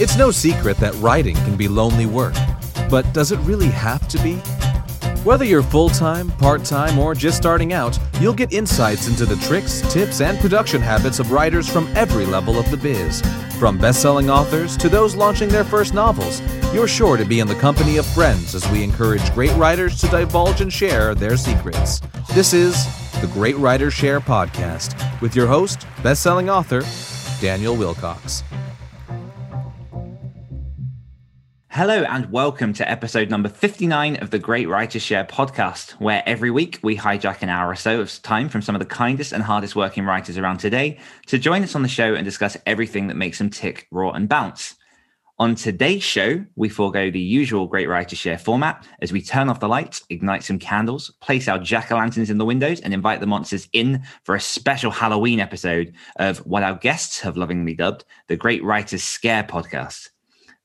It's no secret that writing can be lonely work, but does it really have to be? Whether you're full time, part time, or just starting out, you'll get insights into the tricks, tips, and production habits of writers from every level of the biz. From best selling authors to those launching their first novels, you're sure to be in the company of friends as we encourage great writers to divulge and share their secrets. This is the Great Writers Share podcast with your host, best selling author, Daniel Willcocks. Hello and welcome to episode number 59 of the Great Writers Share podcast, where every week we hijack an hour or so of time from some of the kindest and hardest working writers around today to join us on the show and discuss everything that makes them tick, raw, and bounce. On today's show, we forego the usual Great Writers Share format as we turn off the lights, ignite some candles, place our jack o' lanterns in the windows, and invite the monsters in for a special Halloween episode of what our guests have lovingly dubbed the Great Writers Scare podcast.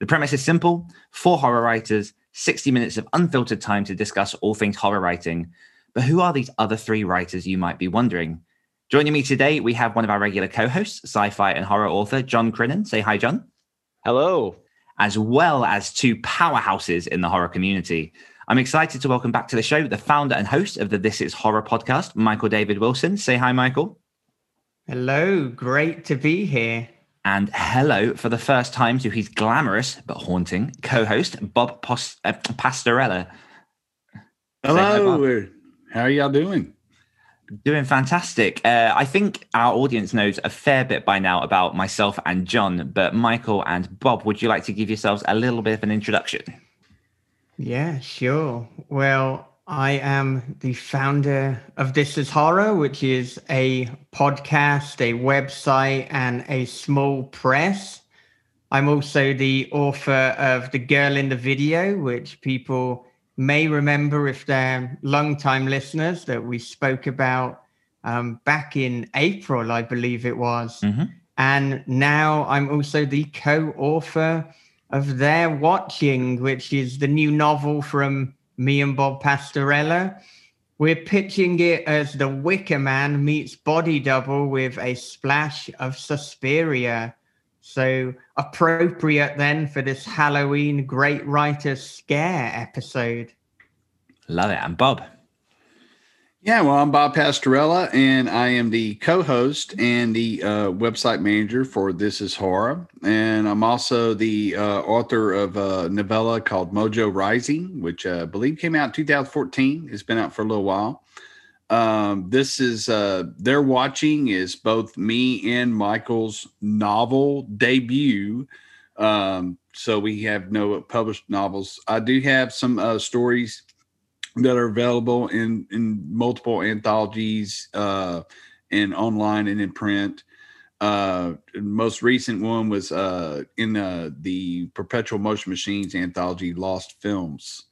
The premise is simple four horror writers, 60 minutes of unfiltered time to discuss all things horror writing. But who are these other three writers, you might be wondering? Joining me today, we have one of our regular co hosts, sci fi and horror author John Crinan. Say hi, John. Hello. As well as two powerhouses in the horror community. I'm excited to welcome back to the show the founder and host of the This Is Horror podcast, Michael David Wilson. Say hi, Michael. Hello, great to be here. And hello for the first time to his glamorous but haunting co host, Bob Post- uh, Pastorella. Hello. How are y'all doing? Doing fantastic. Uh, I think our audience knows a fair bit by now about myself and John, but Michael and Bob, would you like to give yourselves a little bit of an introduction? Yeah, sure. Well, I am the founder of This Is Horror, which is a podcast, a website, and a small press. I'm also the author of The Girl in the Video, which people may remember if they're long-time listeners that we spoke about um, back in April, I believe it was. Mm-hmm. And now I'm also the co-author of They're Watching, which is the new novel from me and Bob Pastorella. We're pitching it as the Wicker Man meets Body Double with a splash of Suspiria. So appropriate then for this Halloween Great Writer Scare episode. Love it. And Bob. Yeah, well, I'm Bob Pastorella, and I am the co-host and the uh, website manager for This Is Horror, and I'm also the uh, author of a novella called Mojo Rising, which uh, I believe came out in 2014. It's been out for a little while. Um, this is uh, they're watching is both me and Michael's novel debut. Um, so we have no published novels. I do have some uh, stories that are available in in multiple anthologies uh, and online and in print. Uh, most recent one was uh, in uh, the Perpetual Motion Machines anthology, Lost Films.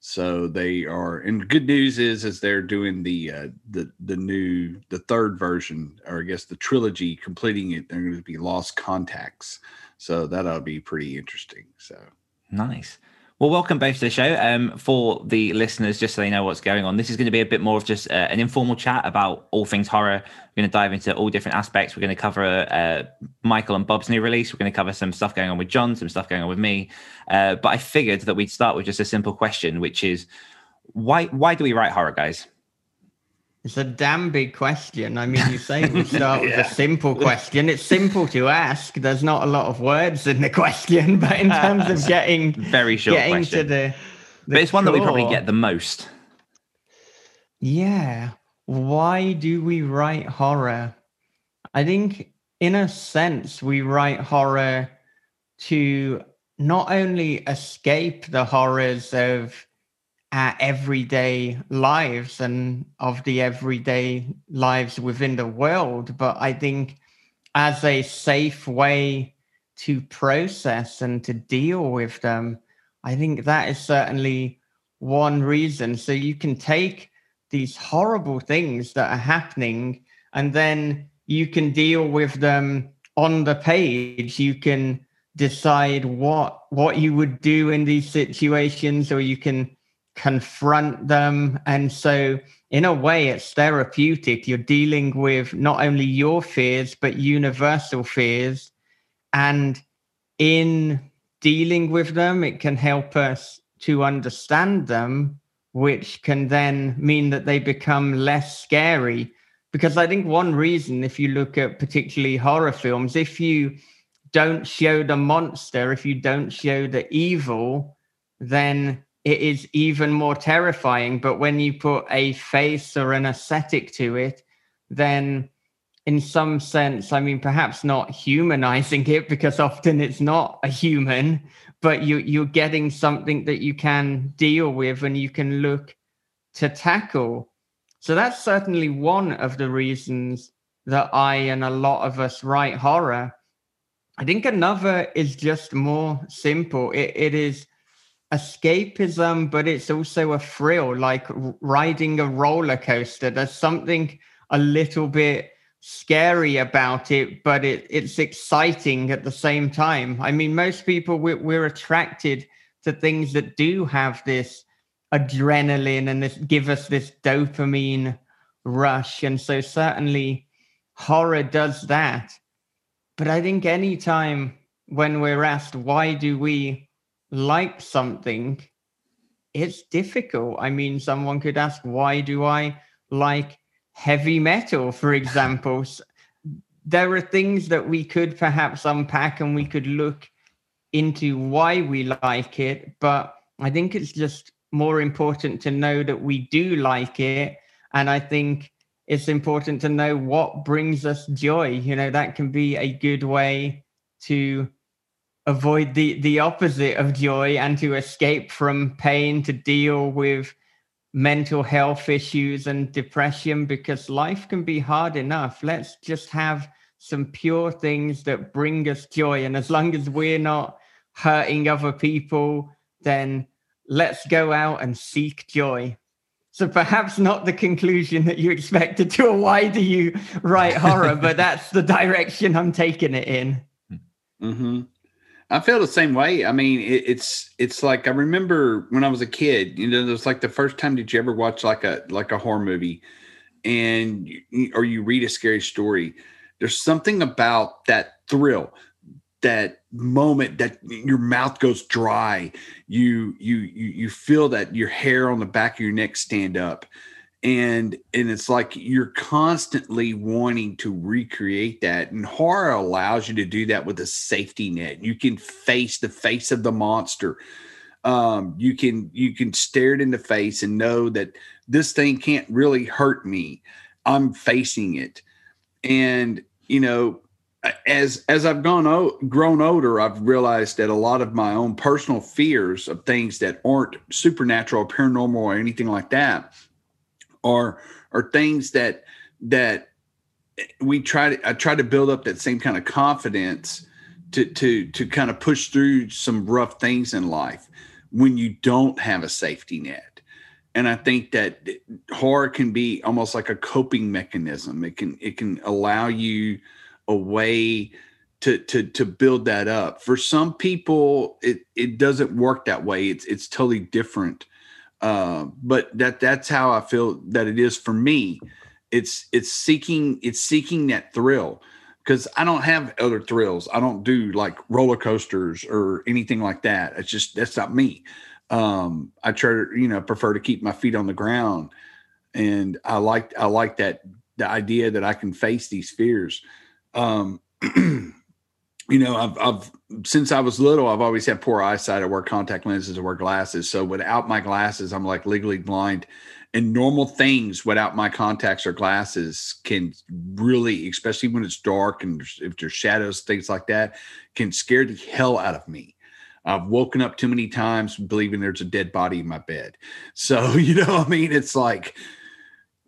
So they are, and good news is, is they're doing the uh, the the new the third version, or I guess the trilogy, completing it. They're going to be Lost Contacts. So that'll be pretty interesting. So nice. Well, welcome both to the show. Um, for the listeners, just so they know what's going on, this is going to be a bit more of just uh, an informal chat about all things horror. We're going to dive into all different aspects. We're going to cover uh, Michael and Bob's new release. We're going to cover some stuff going on with John, some stuff going on with me. Uh, but I figured that we'd start with just a simple question, which is why why do we write horror, guys? It's a damn big question. I mean, you say we start yeah. with a simple question. It's simple to ask. There's not a lot of words in the question, but in terms of getting very short getting question. to the, the but it's core, one that we probably get the most. Yeah. Why do we write horror? I think, in a sense, we write horror to not only escape the horrors of our everyday lives and of the everyday lives within the world. But I think as a safe way to process and to deal with them, I think that is certainly one reason. So you can take these horrible things that are happening and then you can deal with them on the page. You can decide what what you would do in these situations or you can confront them. And so, in a way, it's therapeutic. You're dealing with not only your fears, but universal fears. And in dealing with them, it can help us to understand them, which can then mean that they become less scary. Because I think one reason, if you look at particularly horror films, if you don't show the monster, if you don't show the evil, then it is even more terrifying. But when you put a face or an aesthetic to it, then in some sense, I mean, perhaps not humanizing it because often it's not a human, but you you're getting something that you can deal with and you can look to tackle. So that's certainly one of the reasons that I and a lot of us write horror. I think another is just more simple. It, it is escapism, but it's also a thrill, like riding a roller coaster. There's something a little bit scary about it, but it, it's exciting at the same time. I mean, most people, we're, we're attracted to things that do have this adrenaline and this give us this dopamine rush. And so certainly horror does that. But I think anytime when we're asked, why do we like something, it's difficult. I mean, someone could ask, why do I like heavy metal, for example? there are things that we could perhaps unpack and we could look into why we like it. But I think it's just more important to know that we do like it. And I think it's important to know what brings us joy. You know, that can be a good way to avoid the the opposite of joy and to escape from pain to deal with mental health issues and depression because life can be hard enough. Let's just have some pure things that bring us joy. And as long as we're not hurting other people then let's go out and seek joy. So perhaps not the conclusion that you expected to a why do you write horror but that's the direction i'm taking it in. Mm-hmm. I feel the same way. I mean, it, it's it's like I remember when I was a kid. You know, it was like the first time did you ever watch like a like a horror movie, and you, or you read a scary story. There's something about that thrill, that moment that your mouth goes dry. You you you you feel that your hair on the back of your neck stand up and and it's like you're constantly wanting to recreate that and horror allows you to do that with a safety net. You can face the face of the monster. Um, you can you can stare it in the face and know that this thing can't really hurt me. I'm facing it. And you know as as i've gone o- grown older i've realized that a lot of my own personal fears of things that aren't supernatural or paranormal or anything like that are are things that that we try to I try to build up that same kind of confidence to to to kind of push through some rough things in life when you don't have a safety net. And I think that horror can be almost like a coping mechanism. It can it can allow you a way to to to build that up. For some people, it it doesn't work that way. It's it's totally different uh, but that that's how I feel that it is for me. It's it's seeking it's seeking that thrill because I don't have other thrills. I don't do like roller coasters or anything like that. It's just that's not me. Um, I try to you know prefer to keep my feet on the ground, and I like I like that the idea that I can face these fears. Um, you know, I've, I've since I was little, I've always had poor eyesight. I wear contact lenses, I wear glasses. So without my glasses, I'm like legally blind. And normal things without my contacts or glasses can really, especially when it's dark and if there's shadows, things like that, can scare the hell out of me. I've woken up too many times believing there's a dead body in my bed. So, you know, I mean, it's like,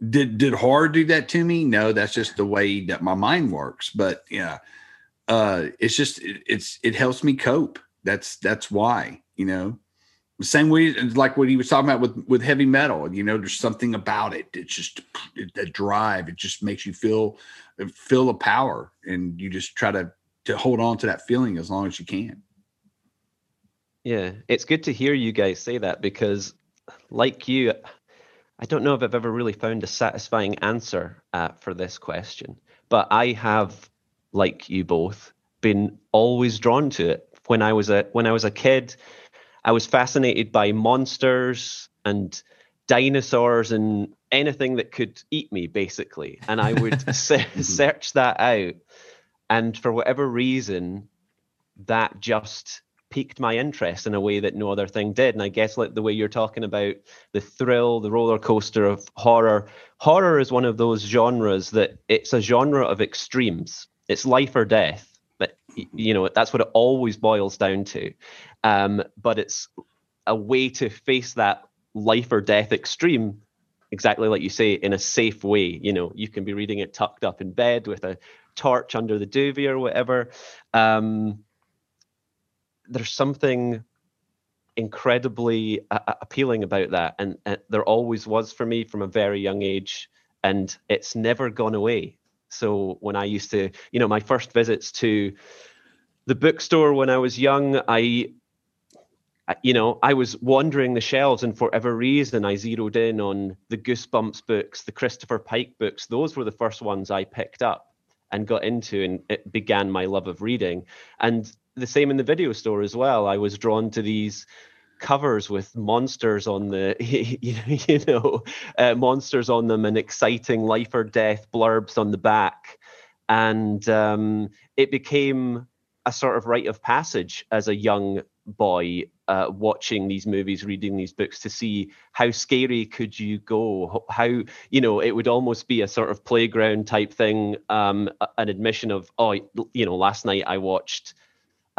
did did horror do that to me? No, that's just the way that my mind works. But yeah, uh, it's just it, it's it helps me cope. That's that's why you know. Same way like what he was talking about with with heavy metal. You know, there's something about it. It's just that drive. It just makes you feel feel the power, and you just try to to hold on to that feeling as long as you can. Yeah, it's good to hear you guys say that because, like you, I don't know if I've ever really found a satisfying answer uh, for this question, but I have like you both, been always drawn to it when I was a when I was a kid, I was fascinated by monsters and dinosaurs and anything that could eat me, basically. And I would se- mm-hmm. search that out, and for whatever reason, that just piqued my interest in a way that no other thing did. And I guess like the way you're talking about the thrill, the roller coaster of horror, horror is one of those genres that it's a genre of extremes. It's life or death. But you know, that's what it always boils down to. Um, but it's a way to face that life or death extreme exactly like you say in a safe way you know you can be reading it tucked up in bed with a torch under the duvet or whatever um, there's something incredibly uh, appealing about that and uh, there always was for me from a very young age and it's never gone away so when i used to you know my first visits to the bookstore when i was young i you know, I was wandering the shelves, and for whatever reason, I zeroed in on the Goosebumps books, the Christopher Pike books. Those were the first ones I picked up and got into, and it began my love of reading. And the same in the video store as well. I was drawn to these covers with monsters on the you know uh, monsters on them and exciting life or death blurbs on the back and um, it became a sort of rite of passage as a young boy uh, watching these movies, reading these books to see how scary could you go? How you know it would almost be a sort of playground type thing, um, an admission of oh, you know, last night I watched.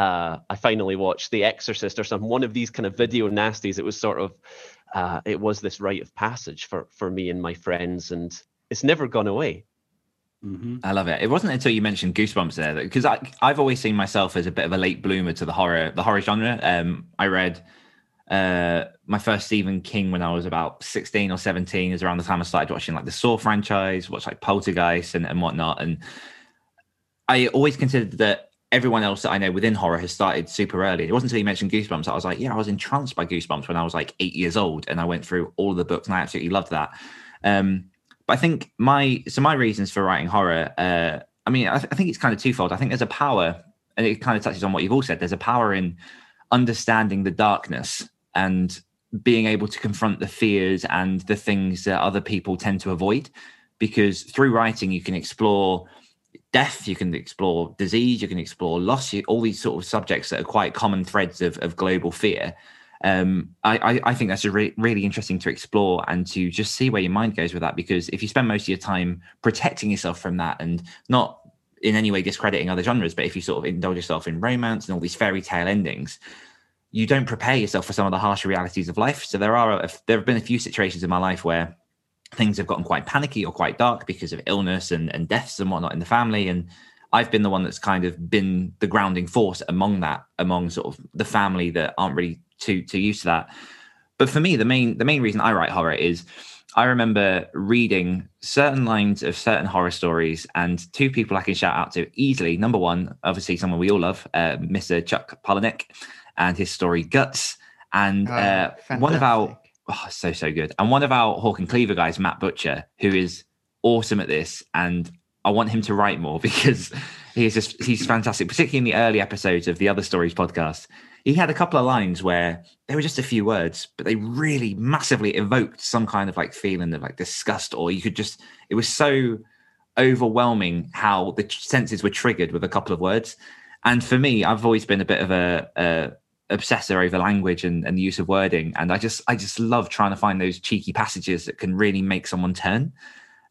Uh, I finally watched The Exorcist or some one of these kind of video nasties. It was sort of, uh, it was this rite of passage for for me and my friends, and it's never gone away. Mm-hmm. I love it. It wasn't until you mentioned Goosebumps there because I've always seen myself as a bit of a late bloomer to the horror, the horror genre. Um, I read uh, my first Stephen King when I was about 16 or 17 is around the time I started watching like the Saw franchise, watch like Poltergeist and, and whatnot. And I always considered that everyone else that I know within horror has started super early. It wasn't until you mentioned Goosebumps that I was like, yeah, I was entranced by Goosebumps when I was like eight years old and I went through all of the books and I absolutely loved that. Um, but I think my so my reasons for writing horror, uh, I mean, I, th- I think it's kind of twofold. I think there's a power, and it kind of touches on what you've all said. There's a power in understanding the darkness and being able to confront the fears and the things that other people tend to avoid. Because through writing, you can explore death, you can explore disease, you can explore loss, you, all these sort of subjects that are quite common threads of, of global fear um, I, I, think that's re- really interesting to explore and to just see where your mind goes with that. Because if you spend most of your time protecting yourself from that and not in any way discrediting other genres, but if you sort of indulge yourself in romance and all these fairy tale endings, you don't prepare yourself for some of the harsher realities of life. So there are a, there have been a few situations in my life where things have gotten quite panicky or quite dark because of illness and, and deaths and whatnot in the family. And I've been the one that's kind of been the grounding force among that, among sort of the family that aren't really too too used to that. But for me, the main the main reason I write horror is I remember reading certain lines of certain horror stories, and two people I can shout out to easily. Number one, obviously, someone we all love, uh, Mr. Chuck Palahniuk, and his story Guts, and oh, uh, one of our oh, so so good, and one of our Hawk and Cleaver guys, Matt Butcher, who is awesome at this, and I want him to write more because he's just he's fantastic, particularly in the early episodes of the Other Stories podcast he had a couple of lines where they were just a few words, but they really massively evoked some kind of like feeling of like disgust, or you could just, it was so overwhelming how the senses were triggered with a couple of words. And for me, I've always been a bit of a, a obsessor over language and, and the use of wording. And I just, I just love trying to find those cheeky passages that can really make someone turn.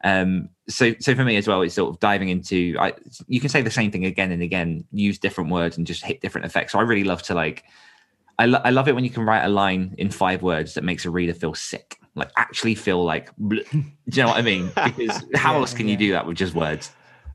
Um, so, so for me as well, it's sort of diving into. I, you can say the same thing again and again, use different words and just hit different effects. So I really love to like. I, lo- I love it when you can write a line in five words that makes a reader feel sick, like actually feel like. do you know what I mean? Because how yeah, else can yeah. you do that with just words?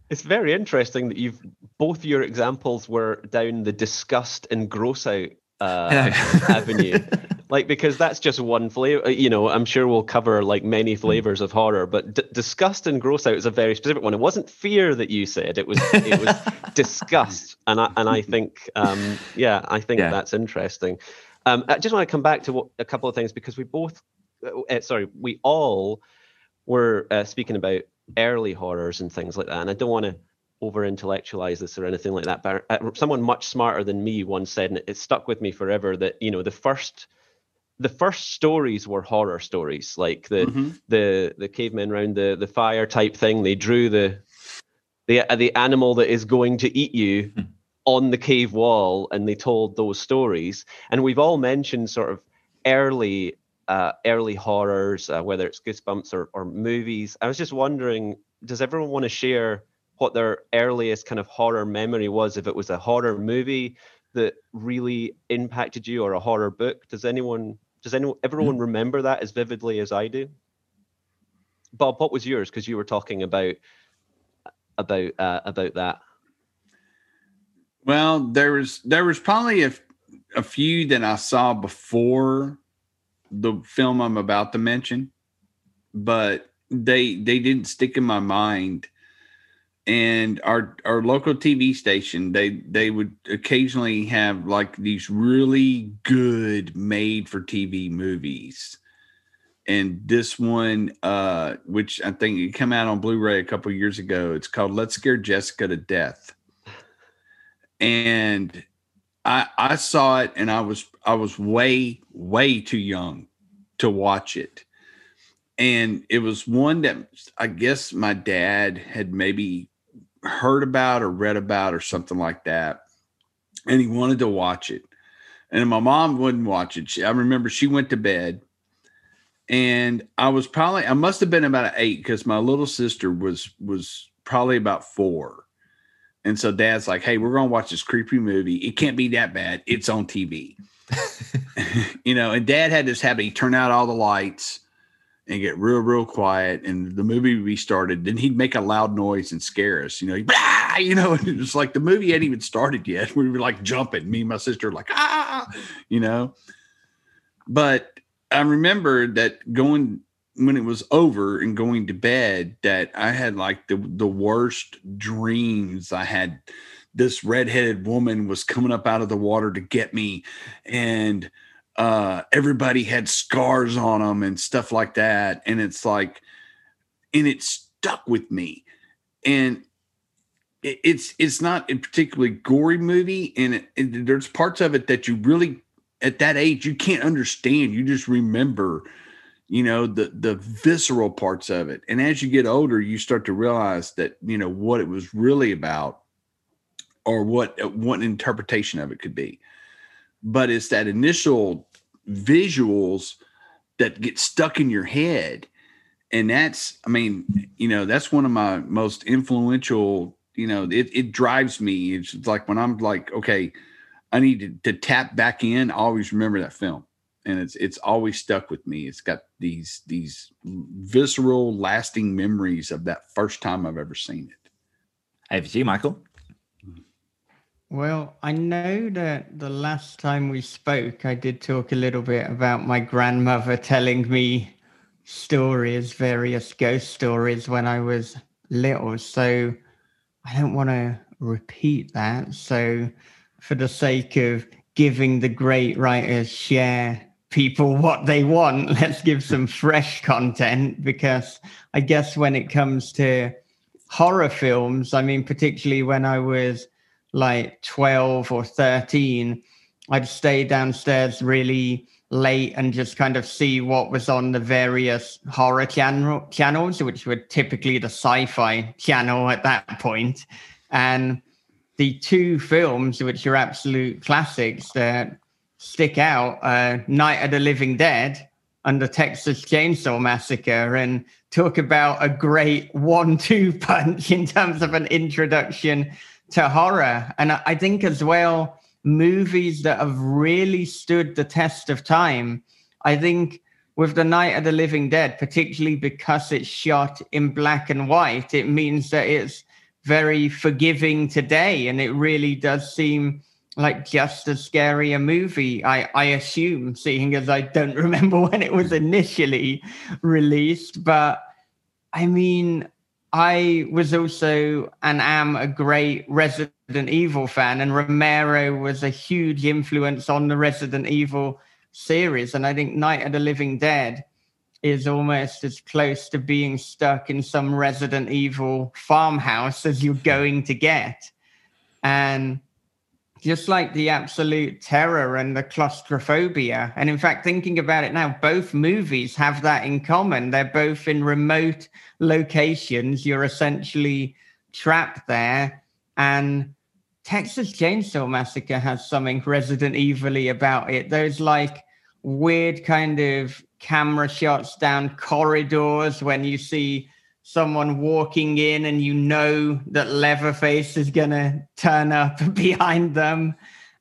It's very interesting that you've both your examples were down the disgust and gross out uh, avenue. like because that's just one flavor. Uh, you know, I'm sure we'll cover like many hmm. flavors of horror, but d- disgust and gross out is a very specific one. It wasn't fear that you said; it was it was disgust, and I and I think um, yeah, I think yeah. that's interesting. Um, I just want to come back to what, a couple of things because we both, uh, uh, sorry, we all were uh, speaking about early horrors and things like that, and I don't want to over intellectualize this or anything like that, but uh, someone much smarter than me once said, and it stuck with me forever, that you know the first the first stories were horror stories, like the mm-hmm. the the cavemen around the the fire type thing. They drew the the the animal that is going to eat you hmm. on the cave wall, and they told those stories. And we've all mentioned sort of early uh, early horrors, uh, whether it's Goosebumps or, or movies. I was just wondering, does everyone want to share what their earliest kind of horror memory was? If it was a horror movie that really impacted you, or a horror book? Does anyone does anyone everyone mm. remember that as vividly as I do? Bob, what was yours? Because you were talking about about uh, about that. Well, there was there was probably a, a few that I saw before the film I'm about to mention, but they they didn't stick in my mind. And our our local TV station, they they would occasionally have like these really good made for TV movies. And this one, uh, which I think it came out on Blu-ray a couple years ago, it's called "Let's Scare Jessica to Death." And I I saw it, and I was I was way way too young to watch it. And it was one that I guess my dad had maybe heard about or read about or something like that. And he wanted to watch it. And my mom wouldn't watch it. She, I remember she went to bed and I was probably I must have been about eight because my little sister was was probably about four. And so dad's like, hey, we're gonna watch this creepy movie. It can't be that bad. It's on TV. you know, and dad had this habit, he turned out all the lights and get real, real quiet. And the movie we started, then he'd make a loud noise and scare us. You know, he, you know, it was like the movie hadn't even started yet. We were like jumping. Me and my sister like, ah, you know. But I remember that going when it was over and going to bed that I had like the the worst dreams. I had this redheaded woman was coming up out of the water to get me and uh, everybody had scars on them and stuff like that. And it's like and it stuck with me. And it, it's it's not a particularly gory movie and it, it, there's parts of it that you really at that age you can't understand. You just remember you know the the visceral parts of it. And as you get older you start to realize that you know what it was really about or what what interpretation of it could be but it's that initial visuals that get stuck in your head. And that's i mean you know that's one of my most influential you know it, it drives me. It's like when i'm like okay i need to, to tap back in I always remember that film. And it's it's always stuck with me. It's got these these visceral lasting memories of that first time i've ever seen it. To you michael well, I know that the last time we spoke, I did talk a little bit about my grandmother telling me stories, various ghost stories when I was little. So I don't want to repeat that. So, for the sake of giving the great writers share people what they want, let's give some fresh content because I guess when it comes to horror films, I mean, particularly when I was like 12 or 13, I'd stay downstairs really late and just kind of see what was on the various horror channel, channels, which were typically the sci fi channel at that point. And the two films, which are absolute classics that stick out, uh, Night of the Living Dead and the Texas Chainsaw Massacre, and talk about a great one two punch in terms of an introduction to horror. And I think as well, movies that have really stood the test of time. I think with The Night of the Living Dead, particularly because it's shot in black and white, it means that it's very forgiving today. And it really does seem like just as scary a movie, I, I assume, seeing as I don't remember when it was initially released. But I mean, I was also and am a great Resident Evil fan, and Romero was a huge influence on the Resident Evil series. And I think Night of the Living Dead is almost as close to being stuck in some Resident Evil farmhouse as you're going to get. And just like the absolute terror and the claustrophobia. And in fact, thinking about it now, both movies have that in common. They're both in remote locations. You're essentially trapped there. And Texas Chainsaw Massacre has something Resident Evil about it. Those like weird kind of camera shots down corridors when you see someone walking in and you know that Leatherface is gonna turn up behind them.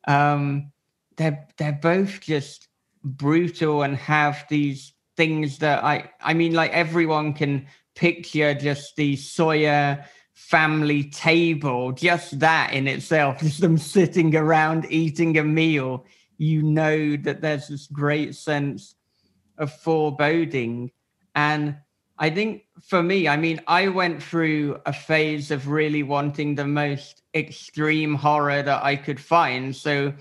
Um, they're they're both just brutal and have these things that I I mean like everyone can picture just the Sawyer family table, just that in itself, just them sitting around eating a meal. You know that there's this great sense of foreboding and I think for me, I mean, I went through a phase of really wanting the most extreme horror that I could find. So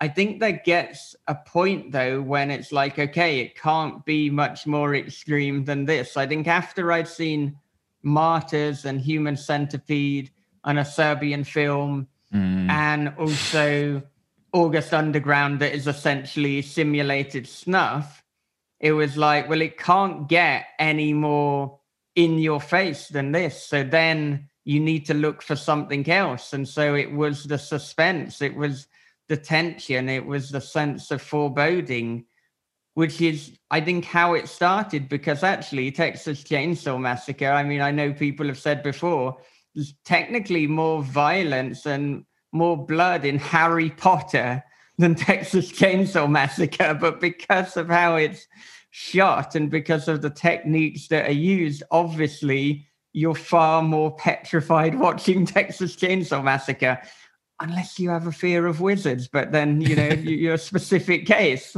I think there gets a point though when it's like, okay, it can't be much more extreme than this. I think after I'd seen Martyrs and Human Centipede and a Serbian film, mm. and also August Underground that is essentially simulated snuff it was like, well, it can't get any more in your face than this. So then you need to look for something else. And so it was the suspense, it was the tension, it was the sense of foreboding, which is, I think, how it started. Because actually, Texas Chainsaw Massacre, I mean, I know people have said before, there's technically more violence and more blood in Harry Potter than Texas Chainsaw Massacre, but because of how it's shot and because of the techniques that are used, obviously you're far more petrified watching Texas Chainsaw Massacre, unless you have a fear of wizards. But then you know you're a specific case.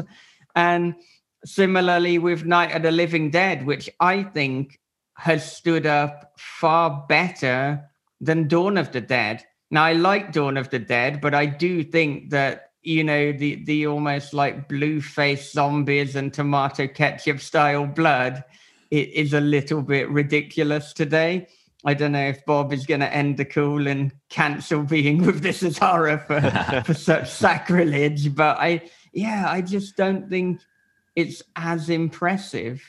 And similarly with Night of the Living Dead, which I think has stood up far better than Dawn of the Dead. Now I like Dawn of the Dead, but I do think that you know the the almost like blue face zombies and tomato ketchup style blood it is a little bit ridiculous today. I don't know if bob is going to end the call and cancel being with This Is Horror for for such sacrilege but i yeah i just don't think it's as impressive.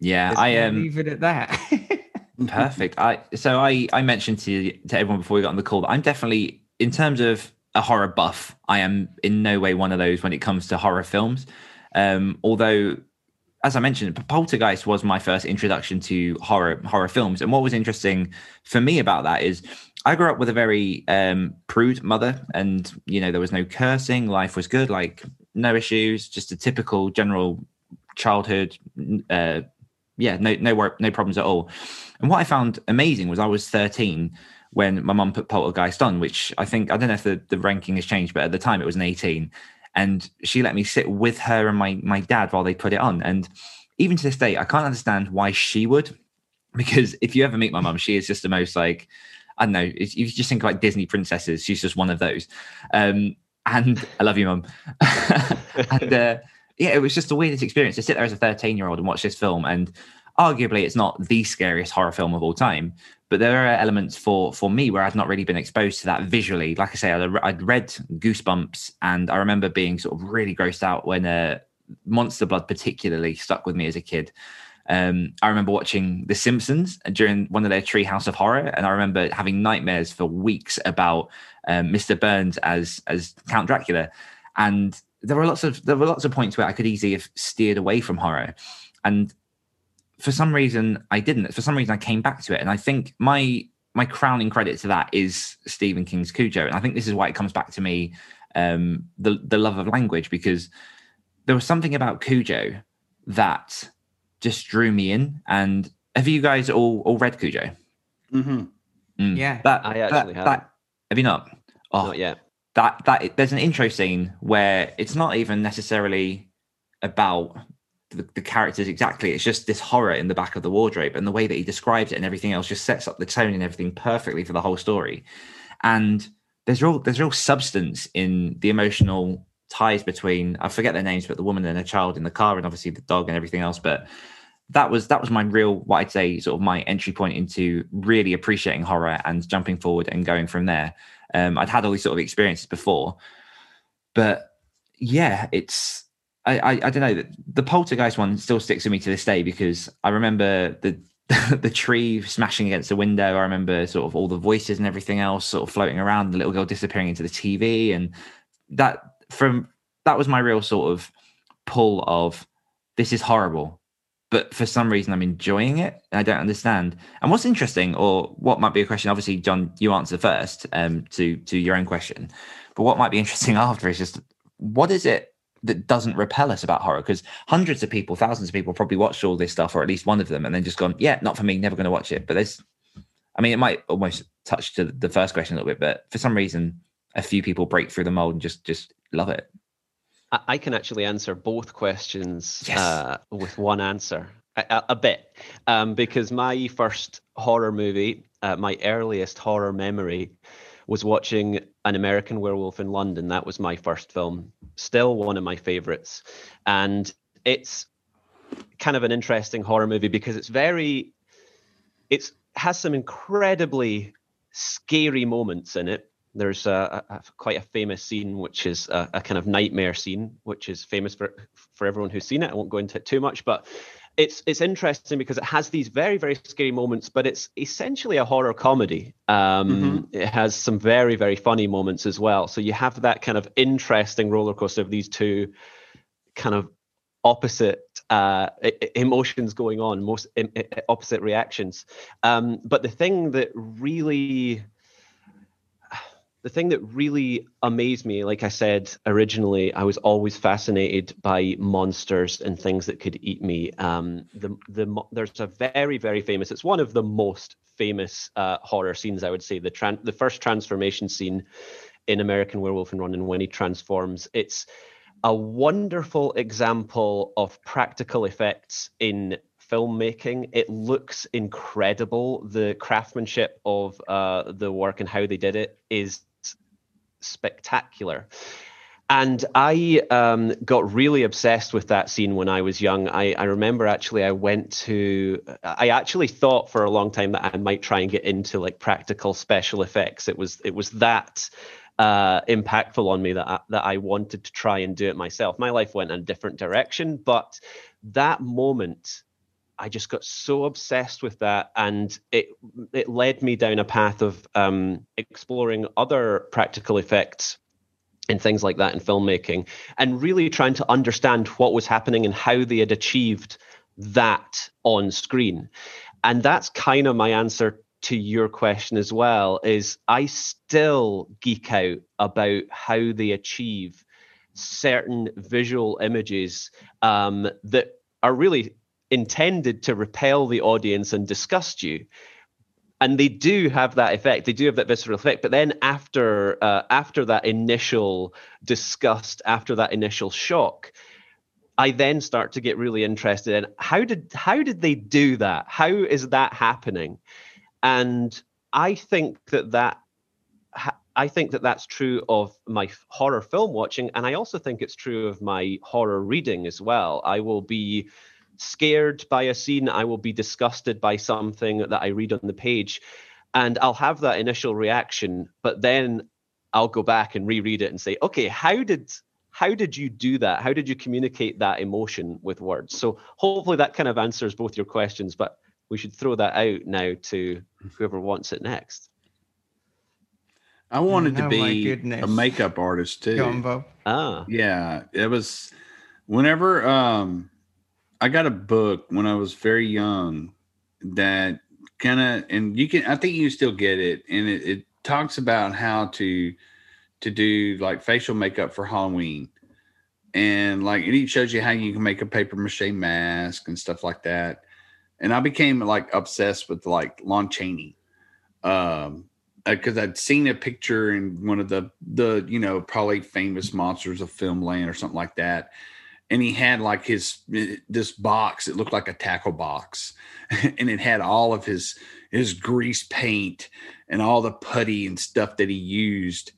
Yeah i am um, leave it at that. Perfect. I so i i mentioned to to everyone before we got on the call that i'm definitely in terms of a horror buff. I am in no way one of those when it comes to horror films. Um, although, as I mentioned, Poltergeist was my first introduction to horror horror films. And what was interesting for me about that is I grew up with a very um, prude mother, and you know there was no cursing. Life was good, like no issues, just a typical general childhood. Uh, yeah, no no no problems at all. And what I found amazing was I was 13 when my mum put Poltergeist on, which I think I don't know if the, the ranking has changed, but at the time it was an 18. And she let me sit with her and my my dad while they put it on. And even to this day, I can't understand why she would. Because if you ever meet my mum, she is just the most like, I don't know, if you just think like Disney princesses, she's just one of those. Um, and I love you, mum. and uh, yeah, it was just the weirdest experience to sit there as a 13 year old and watch this film. And arguably, it's not the scariest horror film of all time, but there are elements for for me where I'd not really been exposed to that visually. Like I say, I'd, I'd read Goosebumps, and I remember being sort of really grossed out when uh, Monster Blood particularly stuck with me as a kid. Um, I remember watching The Simpsons during one of their Treehouse of Horror, and I remember having nightmares for weeks about um, Mr. Burns as as Count Dracula. And there were lots of there were lots of points where I could easily have steered away from horror, and for some reason I didn't. For some reason I came back to it, and I think my my crowning credit to that is Stephen King's Cujo, and I think this is why it comes back to me um, the the love of language because there was something about Cujo that just drew me in. And have you guys all all read Cujo? Mm-hmm. Mm, yeah, that I actually that, have. That, have you not? Oh, not yet. That that there's an intro scene where it's not even necessarily about the, the, characters exactly. It's just this horror in the back of the wardrobe, and the way that he describes it and everything else just sets up the tone and everything perfectly for the whole story. And there's real there's real substance in the emotional ties between I forget their names, but the woman and her child in the car, and obviously the dog and everything else. But that was that was my real what I'd say sort of my entry point into really appreciating horror and jumping forward and going from there. Um, I'd had all these sort of experiences before, but yeah, it's I, I, I don't know that the poltergeist one still sticks with me to this day because I remember the the tree smashing against the window. I remember sort of all the voices and everything else sort of floating around, the little girl disappearing into the TV, and that from that was my real sort of pull of this is horrible but for some reason I'm enjoying it. I don't understand. And what's interesting, or what might be a question, obviously, John, you answer first um, to to your own question. But what might be interesting after is just what is it that doesn't repel us about horror? Because hundreds of people, thousands of people probably watched all this stuff, or at least one of them, and then just gone, yeah, not for me, never going to watch it. But there's, I mean, it might almost touch to the first question a little bit, but for some reason, a few people break through the mold and just just love it. I can actually answer both questions yes. uh, with one answer, a, a bit, um, because my first horror movie, uh, my earliest horror memory, was watching An American Werewolf in London. That was my first film, still one of my favorites, and it's kind of an interesting horror movie because it's very, it's has some incredibly scary moments in it there's a, a, quite a famous scene, which is a, a, kind of nightmare scene, which is famous for for everyone who's seen it. I won't go into it too much, but it's it's interesting because it has these very very scary moments, but it's essentially a horror comedy. Um, mm-hmm. It has some very very funny moments as well. So you have that kind of interesting roller coaster of these two kind of opposite uh, emotions going on, most opposite reactions. Um, but the thing that really the thing that really amazed me, like I said originally, I was always fascinated by monsters and things that could eat me. Um, the the there's a very very famous. It's one of the most famous uh, horror scenes, I would say. The tran- the first transformation scene in American Werewolf in London when he transforms. It's a wonderful example of practical effects in filmmaking. It looks incredible. The craftsmanship of uh, the work and how they did it is spectacular. And I um, got really obsessed with that scene when I was young. I, I, remember actually, I went to, I actually thought for a long time that I might try and get into like practical special effects. It was, it was that uh, impactful on me that I, that I wanted to try and do it myself. My life went in a different direction, but that moment I just got so obsessed with that, and it it led me down a path of um, exploring other practical effects and things like that in filmmaking, and really trying to understand what was happening and how they had achieved that on screen. And that's kind of my answer to your question as well. Is I still geek out about how they achieve certain visual images um, that are really intended to repel the audience and disgust you. And they do have that effect. They do have that visceral effect. But then after uh, after that initial disgust after that initial shock i then start to get really interested in how did how did they do that? How is that happening? And i think that that I think that that's true of my horror film watching, and I also think it's true of my horror reading as well. I will be scared by a scene, I will be disgusted by something that I read on the page, and I'll have that initial reaction, but then I'll go back and reread it and say, okay, how did how did you do that? How did you communicate that emotion with words? So hopefully that kind of answers both your questions, but we should throw that out now to whoever wants it next. I wanted to oh, be a makeup artist too. Gumbo. Ah. Yeah. It was whenever um I got a book when I was very young that kind of, and you can, I think you still get it, and it, it talks about how to to do like facial makeup for Halloween, and like it shows you how you can make a paper mache mask and stuff like that. And I became like obsessed with like Lon Chaney, um, because uh, I'd seen a picture in one of the the you know probably famous monsters of filmland or something like that and he had like his this box it looked like a tackle box and it had all of his his grease paint and all the putty and stuff that he used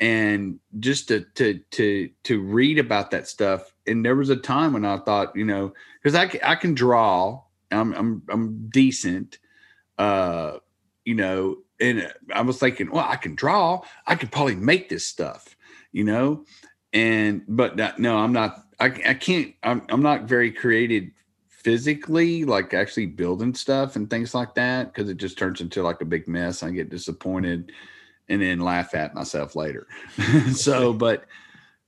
and just to to to to read about that stuff. And there was a time when I thought, you know, because I I can draw, I'm I'm I'm decent, uh, you know, and I was thinking, well, I can draw, I could probably make this stuff, you know, and but no, I'm not. I, I can't. I'm I'm not very creative physically, like actually building stuff and things like that, because it just turns into like a big mess. I get disappointed and then laugh at myself later. so, but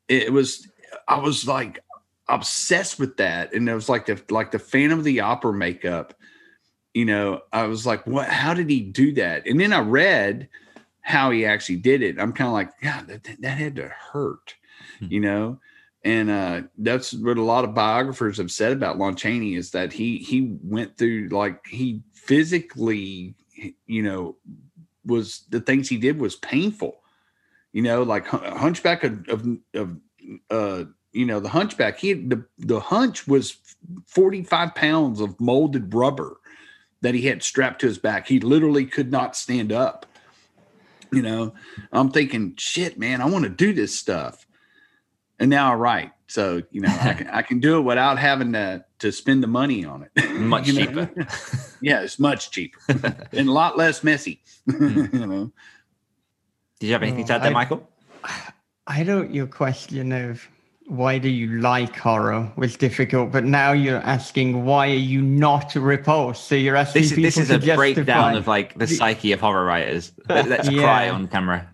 it was, I was like obsessed with that. And it was like the, like the Phantom of the Opera makeup, you know, I was like, what, how did he do that? And then I read how he actually did it. I'm kind of like, yeah, that, that had to hurt, hmm. you know? And uh, that's what a lot of biographers have said about Lon Chaney is that he he went through like he physically, you know, was the things he did was painful. You know, like Hunchback of, of, of uh, you know, the Hunchback. He had, the the hunch was forty five pounds of molded rubber that he had strapped to his back. He literally could not stand up. You know, I'm thinking, shit, man, I want to do this stuff. And now I write. So, you know, I can I can do it without having to to spend the money on it. Much cheaper. yeah, it's much cheaper and a lot less messy. Mm. you know. Did you have anything to add there, Michael? I don't. Your question of why do you like horror was difficult, but now you're asking why are you not repulsed? So you're asking this, people this is to a justify... breakdown of like the psyche of horror writers. Let's yeah. cry on camera.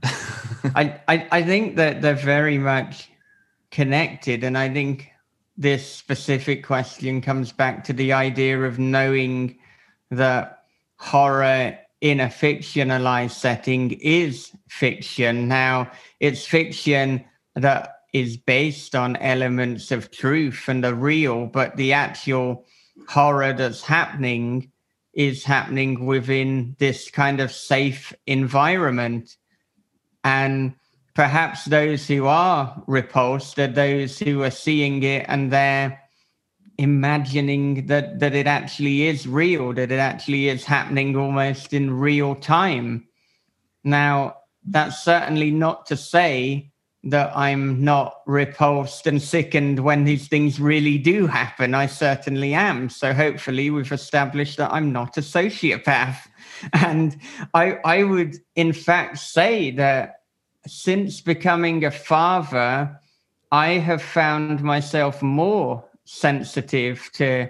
I, I I think that they're very much connected, and I think this specific question comes back to the idea of knowing that horror in a fictionalized setting is fiction. Now, it's fiction that is based on elements of truth and the real, but the actual horror that's happening is happening within this kind of safe environment. And perhaps those who are repulsed are those who are seeing it and they're imagining that that it actually is real that it actually is happening almost in real time. Now that's certainly not to say that i'm not repulsed and sickened when these things really do happen. I certainly am. So hopefully we've established that i'm not a sociopath. And i i would in fact say that since becoming a father, I have found myself more sensitive to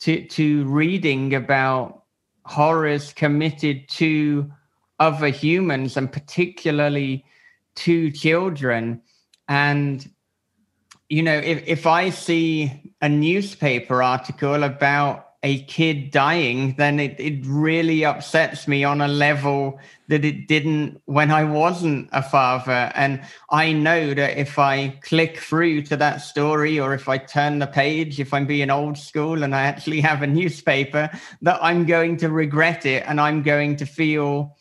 to to reading about horrors committed to other humans and particularly to children. And you know if, if i see a newspaper article about a kid dying, then it, it really upsets me on a level that it didn't when I wasn't a father. And I know that if I click through to that story or if I turn the page, if I'm being old school and I actually have a newspaper, that I'm going to regret it and I'm going to feel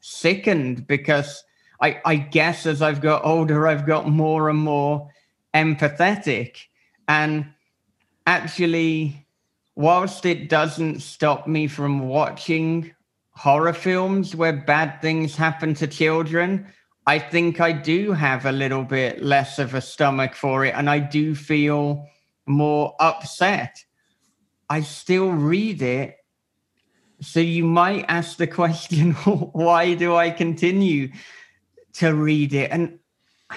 sickened because I, I guess as I've got older, I've got more and more empathetic. And actually, whilst it doesn't stop me from watching horror films where bad things happen to children, I think I do have a little bit less of a stomach for it and I do feel more upset. I still read it. So you might ask the question, why do I continue to read it? And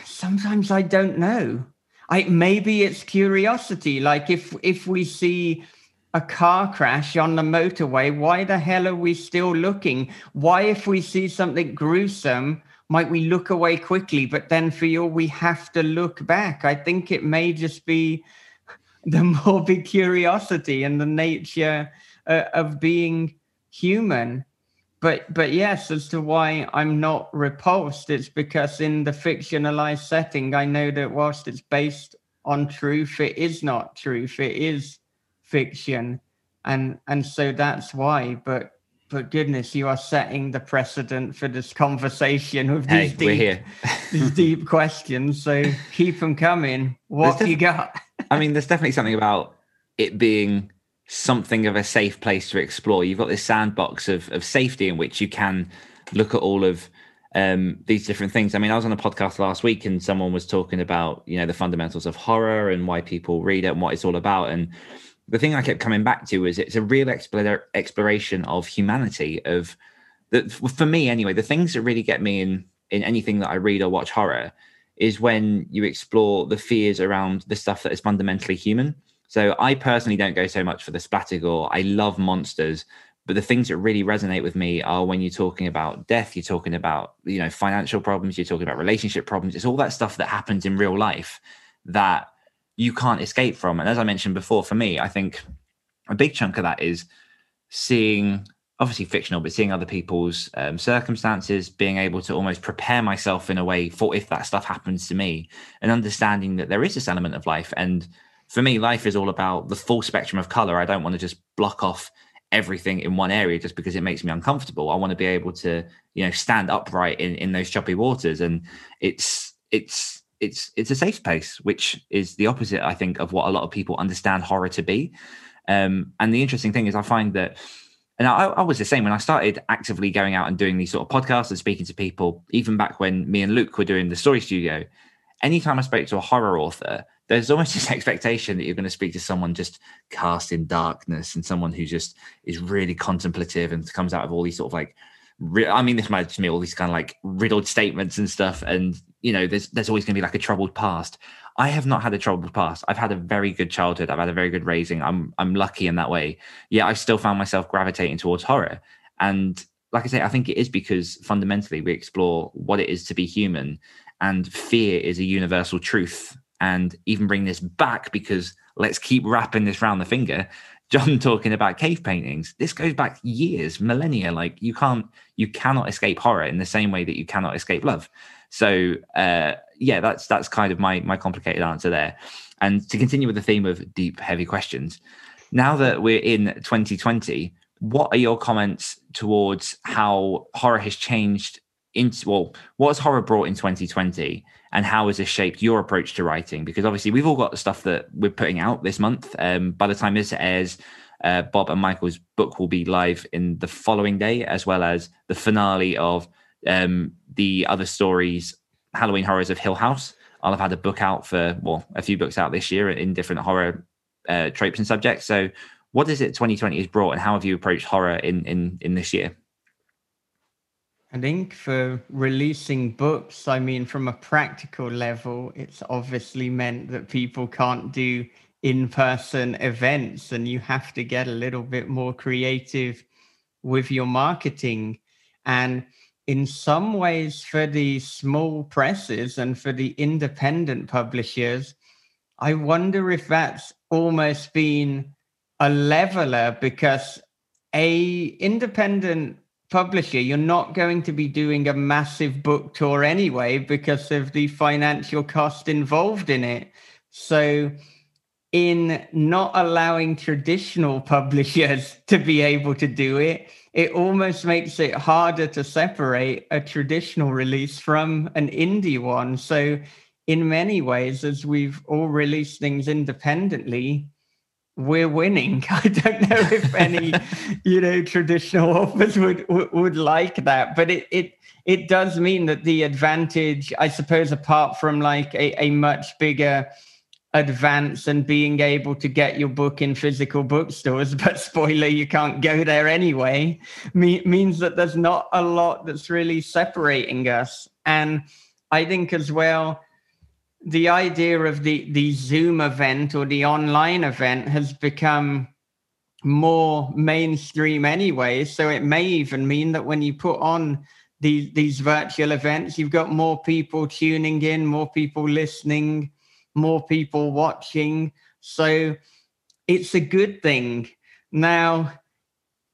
sometimes I don't know. I maybe it's curiosity. Like if if we see a car crash on the motorway, why the hell are we still looking? Why, if we see something gruesome, might we look away quickly, but then feel we have to look back? I think it may just be the morbid curiosity and the nature uh, of being human. But but yes, as to why I'm not repulsed, it's because in the fictionalized setting, I know that whilst it's based on truth, it is not truth. It is fiction and and so that's why but but goodness you are setting the precedent for this conversation with hey, these deep, these deep questions so keep them coming what def- you got i mean there's definitely something about it being something of a safe place to explore you've got this sandbox of, of safety in which you can look at all of um, these different things. I mean, I was on a podcast last week and someone was talking about, you know, the fundamentals of horror and why people read it and what it's all about. And the thing I kept coming back to is it's a real exploration of humanity of that for me anyway, the things that really get me in in anything that I read or watch horror is when you explore the fears around the stuff that is fundamentally human. So I personally don't go so much for the splatter gore. I love monsters, but the things that really resonate with me are when you're talking about death, you're talking about you know financial problems, you're talking about relationship problems. It's all that stuff that happens in real life that you can't escape from. And as I mentioned before, for me, I think a big chunk of that is seeing obviously fictional, but seeing other people's um, circumstances, being able to almost prepare myself in a way for if that stuff happens to me, and understanding that there is this element of life. And for me, life is all about the full spectrum of color. I don't want to just block off everything in one area just because it makes me uncomfortable. I want to be able to, you know, stand upright in in those choppy waters, and it's it's it's it's a safe space, which is the opposite, I think, of what a lot of people understand horror to be. Um, and the interesting thing is, I find that and I, I, was the same when I started actively going out and doing these sort of podcasts and speaking to people, even back when me and Luke were doing the story studio. Anytime I spoke to a horror author, there's almost this expectation that you're going to speak to someone just cast in darkness and someone who just is really contemplative and comes out of all these sort of like, I mean, this might just me all these kind of like riddled statements and stuff. And you know, there's there's always going to be like a troubled past. I have not had a troubled past. I've had a very good childhood. I've had a very good raising. I'm I'm lucky in that way. Yeah, I still found myself gravitating towards horror. And like I say, I think it is because fundamentally we explore what it is to be human, and fear is a universal truth. And even bring this back because let's keep wrapping this round the finger. John talking about cave paintings. This goes back years, millennia. Like you can't, you cannot escape horror in the same way that you cannot escape love. So uh, yeah, that's that's kind of my my complicated answer there. And to continue with the theme of deep, heavy questions, now that we're in 2020, what are your comments towards how horror has changed into well, what has horror brought in 2020 and how has this shaped your approach to writing? Because obviously we've all got the stuff that we're putting out this month. Um, by the time this airs, uh, Bob and Michael's book will be live in the following day, as well as the finale of um, the other stories, Halloween Horrors of Hill House. I'll have had a book out for, well, a few books out this year in different horror uh, tropes and subjects. So, what is it 2020 has brought, and how have you approached horror in in in this year? I think for releasing books, I mean, from a practical level, it's obviously meant that people can't do in person events and you have to get a little bit more creative with your marketing. And in some ways, for the small presses and for the independent publishers, I wonder if that's almost been a leveler because a independent publisher you're not going to be doing a massive book tour anyway because of the financial cost involved in it. So in not allowing traditional publishers to be able to do it it almost makes it harder to separate a traditional release from an indie one. So, in many ways, as we've all released things independently, we're winning. I don't know if any, you know, traditional authors would, would, would like that, but it it it does mean that the advantage, I suppose, apart from like a, a much bigger advance and being able to get your book in physical bookstores but spoiler you can't go there anyway me- means that there's not a lot that's really separating us. And i think as well the idea of the the zoom event or the online event has become more mainstream anyway. So it may even mean that when you put on these these virtual events you've got more people tuning in more people listening more people watching. So it's a good thing. Now,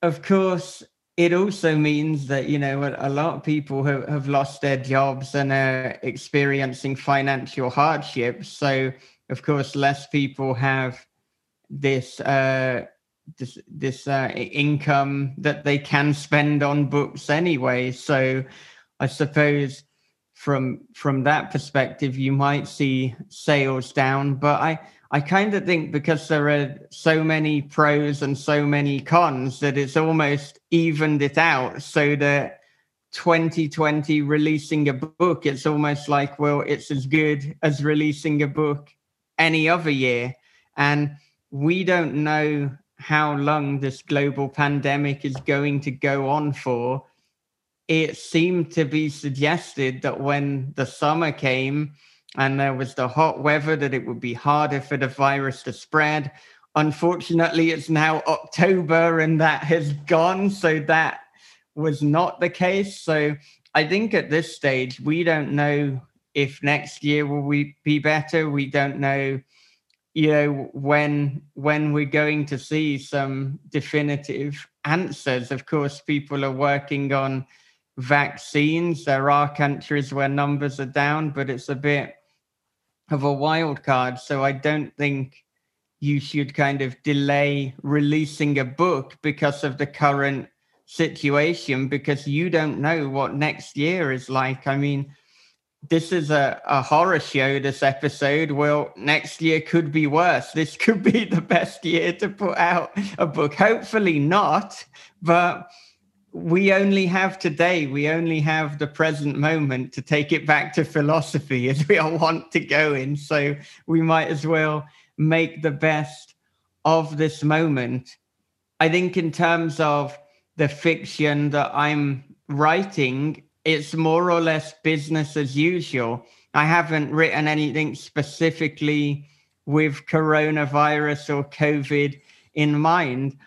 of course, it also means that, you know, a, lot of people have, have lost their jobs and are experiencing financial hardship. So, of course, less people have this uh, this this uh, income that they can spend on books anyway. So, I suppose from from that perspective you might see sales down but i i kind of think because there are so many pros and so many cons that it's almost evened it out so that 2020 releasing a book, it's almost like, well, it's as good as releasing a book any other year. And we don't know how long this global pandemic is going to go on for. It seemed to be suggested that when the summer came and there was the hot weather, that it would be harder for the virus to spread. Unfortunately, it's now October and that has gone. So that was not the case. So I think at this stage, we don't know if next year will we be better. We don't know, you know, when when we're going to see some definitive answers. Of course, people are working on vaccines. There are countries where numbers are down, but it's a bit of a wild card. So I don't think you should kind of delay releasing a book because of the current situation because you don't know what next year is like. I mean, this is a, a horror show, this episode. Well, next year could be worse. This could be the best year to put out a book. Hopefully not, but we only have today. We only have the present moment to take it back to philosophy as we all want to go in. So we might as well make the best of this moment. I think, in terms of the fiction that I'm writing, it's more or less business as usual. I haven't written anything specifically with coronavirus or COVID in mind.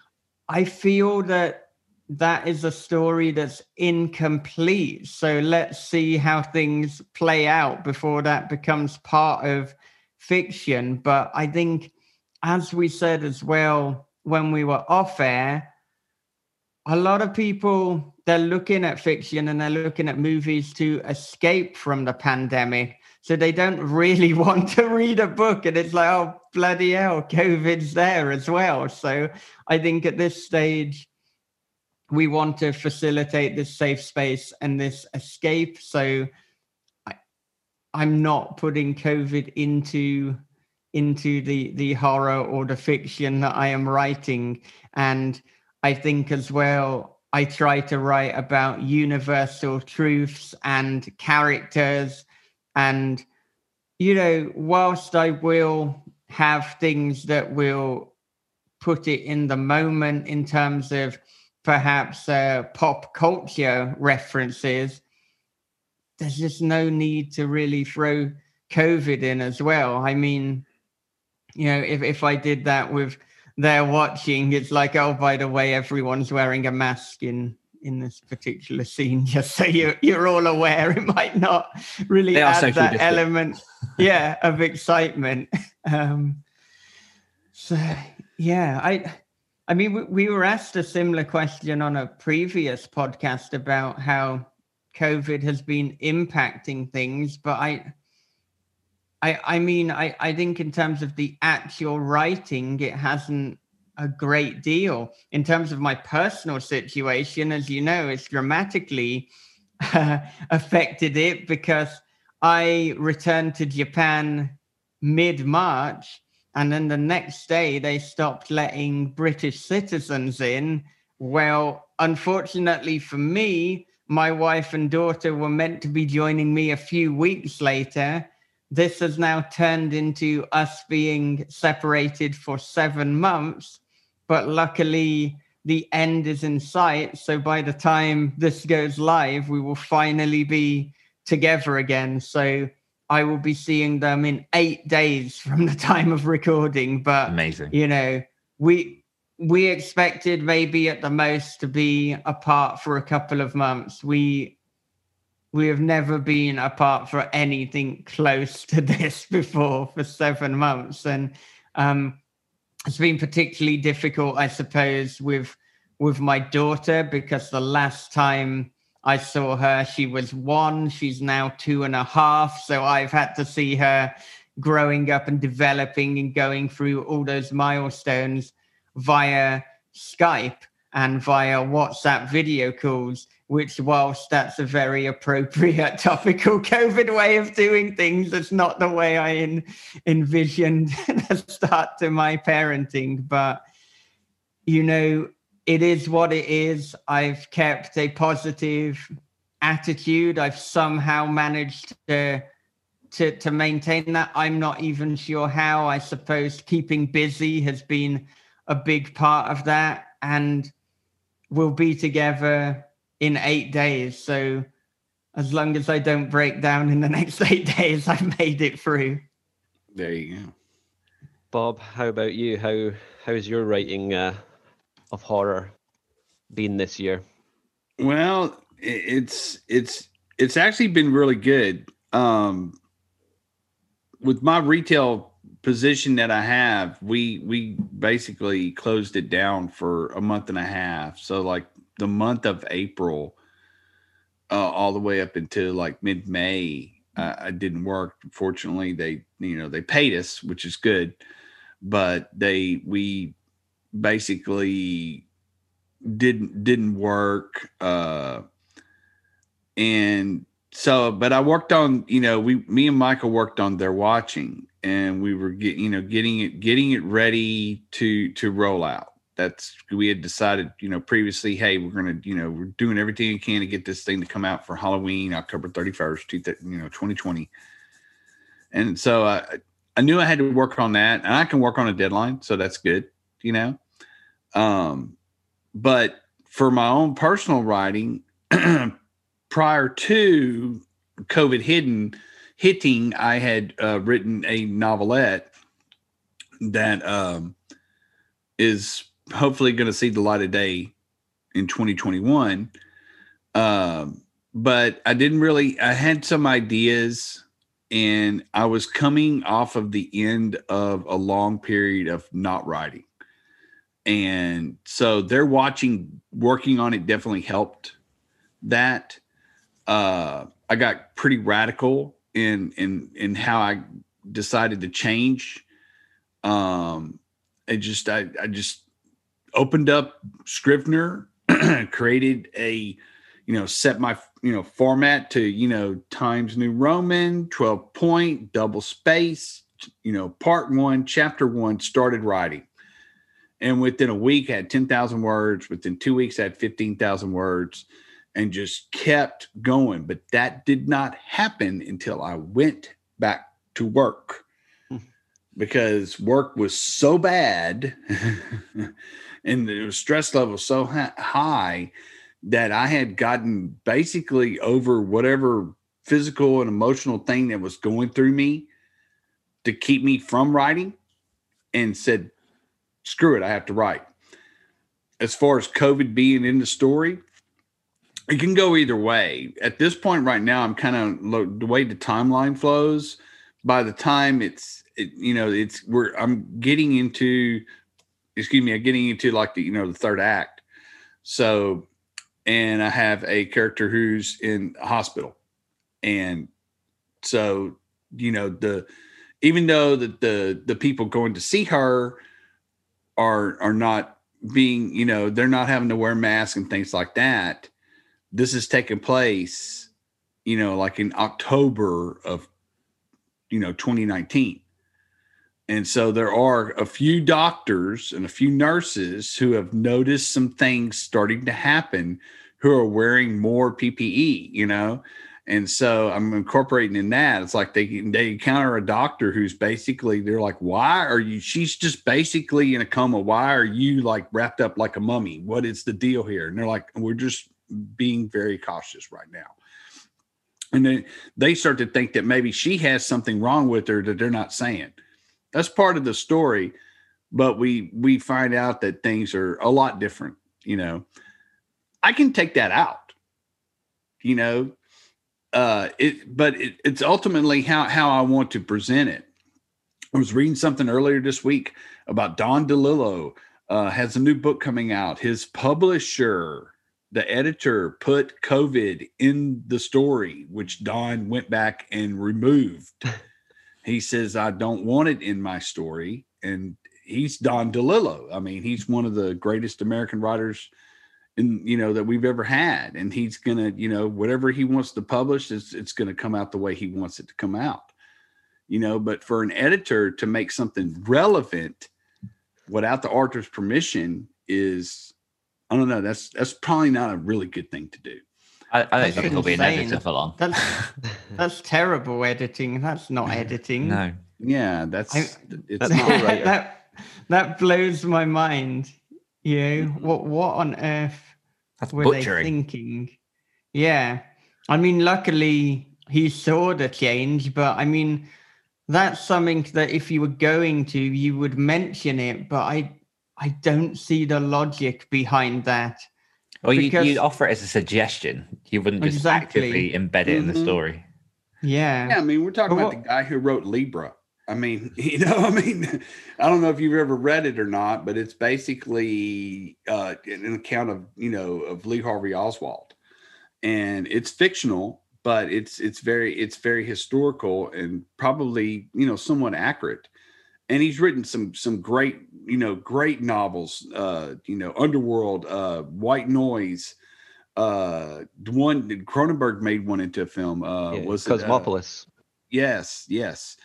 I feel that that is a story that's incomplete. So let's see how things play out before that becomes part of fiction. But I think, as we said as well when we were off air, a lot of people they're looking at fiction and they're looking at movies to escape from the pandemic so they don't really want to read a book and it's like oh bloody hell covid's there as well so i think at this stage we want to facilitate this safe space and this escape so I, i'm not putting covid into into the the horror or the fiction that i am writing and I think as well, I try to write about universal truths and characters. And, you know, whilst I will have things that will put it in the moment in terms of perhaps uh, pop culture references, there's just no need to really throw COVID in as well. I mean, you know, if, if I did that with they're watching, it's like, oh, by the way, everyone's wearing a mask in in this particular scene, just so you're you're all aware. It might not really they add that different. element, yeah, of excitement. Um, so yeah, I I mean, we, we were asked a similar question on a previous podcast about how COVID has been impacting things, but I I, I mean, I, I think in terms of the actual writing, it hasn't a great deal. In terms of my personal situation, as you know, it's dramatically uh, affected it because I returned to Japan mid March, and then the next day they stopped letting British citizens in. Well, unfortunately for me, my wife and daughter were meant to be joining me a few weeks later this has now turned into us being separated for seven months. But luckily, the end is in sight. So by the time this goes live, we will finally be together again. So I will be seeing them in eight days from the time of recording. But amazing, you know, we we expected maybe at the most to be apart for a couple of months. We we have never been apart for anything close to this before for seven months and um, it's been particularly difficult i suppose with with my daughter because the last time i saw her. She was one. She's now two and a half. So i've had to see her growing up and developing and going through all those milestones via skype and via whatsapp video calls which, whilst that's a very appropriate topical COVID way of doing things, it's not the way I envisioned the start to my parenting. But, you know, it is what it is. I've kept a positive attitude. I've somehow managed to to to maintain that. I'm not even sure how. I suppose keeping busy has been a big part of that, and we'll be together in eight days. So as long as I don't break down in the next eight days, I've made it through. There you go. Bob, how about you? How how's your writing uh, of horror been this year? Well, it's it's it's actually been really good. Um, with my retail position that I have, we we basically closed it down for a month and a half. So like the month of April, uh, all the way up until like mid May, uh, I didn't work. Fortunately, they you know they paid us, which is good, but they we basically didn't didn't work. Uh, and so but i worked on you know we me and michael worked on they're watching and we were getting you know getting it getting it ready to to roll out that's we had decided you know previously hey we're gonna you know we're doing everything we can to get this thing to come out for halloween october 31st you know 2020 and so i i knew i had to work on that and i can work on a deadline so that's good you know um but for my own personal writing prior to COVID hidden hitting, I had uh, written a novelette that um, is hopefully going to see the light of day in 2021. Um, but I didn't really, I had some ideas and I was coming off of the end of a long period of not writing. And so they're watching, working on it definitely helped that uh, I got pretty radical in in in how I decided to change. Um, I just I I just opened up Scrivener, created a you know set my you know format to you know Times New Roman, twelve point, double space, you know part one, chapter one, started writing. And within a week, I had 10,000 words. Within two weeks, I had 15,000 words and just kept going. But that did not happen until I went back to work hmm. because work was so bad and the stress level so high that I had gotten basically over whatever physical and emotional thing that was going through me to keep me from writing and said, screw it, I have to write. As far as COVID being in the story, it can go either way. At this point, right now, I'm kind of the way the timeline flows. By the time it's, it, you know, it's we're I'm getting into, excuse me, I'm getting into like the you know the third act. So, and I have a character who's in hospital, and so you know the even though the the the people going to see her are are not being you know they're not having to wear masks and things like that this is taking place, you know, like in October of, you know, 2019. And so there are a few doctors and a few nurses who have noticed some things starting to happen who are wearing more PPE, you know. And so I'm incorporating in that. It's like they they encounter a doctor who's basically they're like, why are you? She's just basically in a coma. Why are you like wrapped up like a mummy? What is the deal here? And they're like, we're just being very cautious right now. And then they start to think that maybe she has something wrong with her that they're not saying. That's part of the story, but we we find out that things are a lot different, you know. I can take that out. You know, uh it but it, it's ultimately how how I want to present it. I was reading something earlier this week about Don DeLillo uh, has a new book coming out. His publisher the editor put COVID in the story, which Don went back and removed. he says, I don't want it in my story. And he's Don DeLillo. I mean, he's one of the greatest American writers in you know that we've ever had. And he's gonna, you know, whatever he wants to publish, it's it's gonna come out the way he wants it to come out. You know, but for an editor to make something relevant without the author's permission is I don't know. That's that's probably not a really good thing to do. I, I don't think it'll be an insane. editor for long. That's that's terrible editing. That's not editing. no. Yeah, that's I- it's That's not right? that that blows my mind. You know what? What on earth That's were they butchering. thinking? Yeah, I mean, luckily he saw the change, but I mean, that's something that if you were going to, you would mention it. But I, I don't see the logic behind that. Or you, because- you'd offer it as a suggestion. You wouldn't just Exactly. actively embed it in the Mhm. story. Yeah, Yeah, I mean, we're talking But about what- the guy who wrote Libra. I mean, you know, I mean, I don't know if you've ever read it or not, but it's basically uh, an account of you know of Lee Harvey Oswald, and it's fictional, but it's it's very it's very historical and probably you know somewhat accurate. And he's written some some great you know great novels, uh, you know, Underworld, uh, White Noise. Uh, the one Cronenberg made one into a film. Uh, Yeah, was it, uh, Cosmopolis. Yes, yes.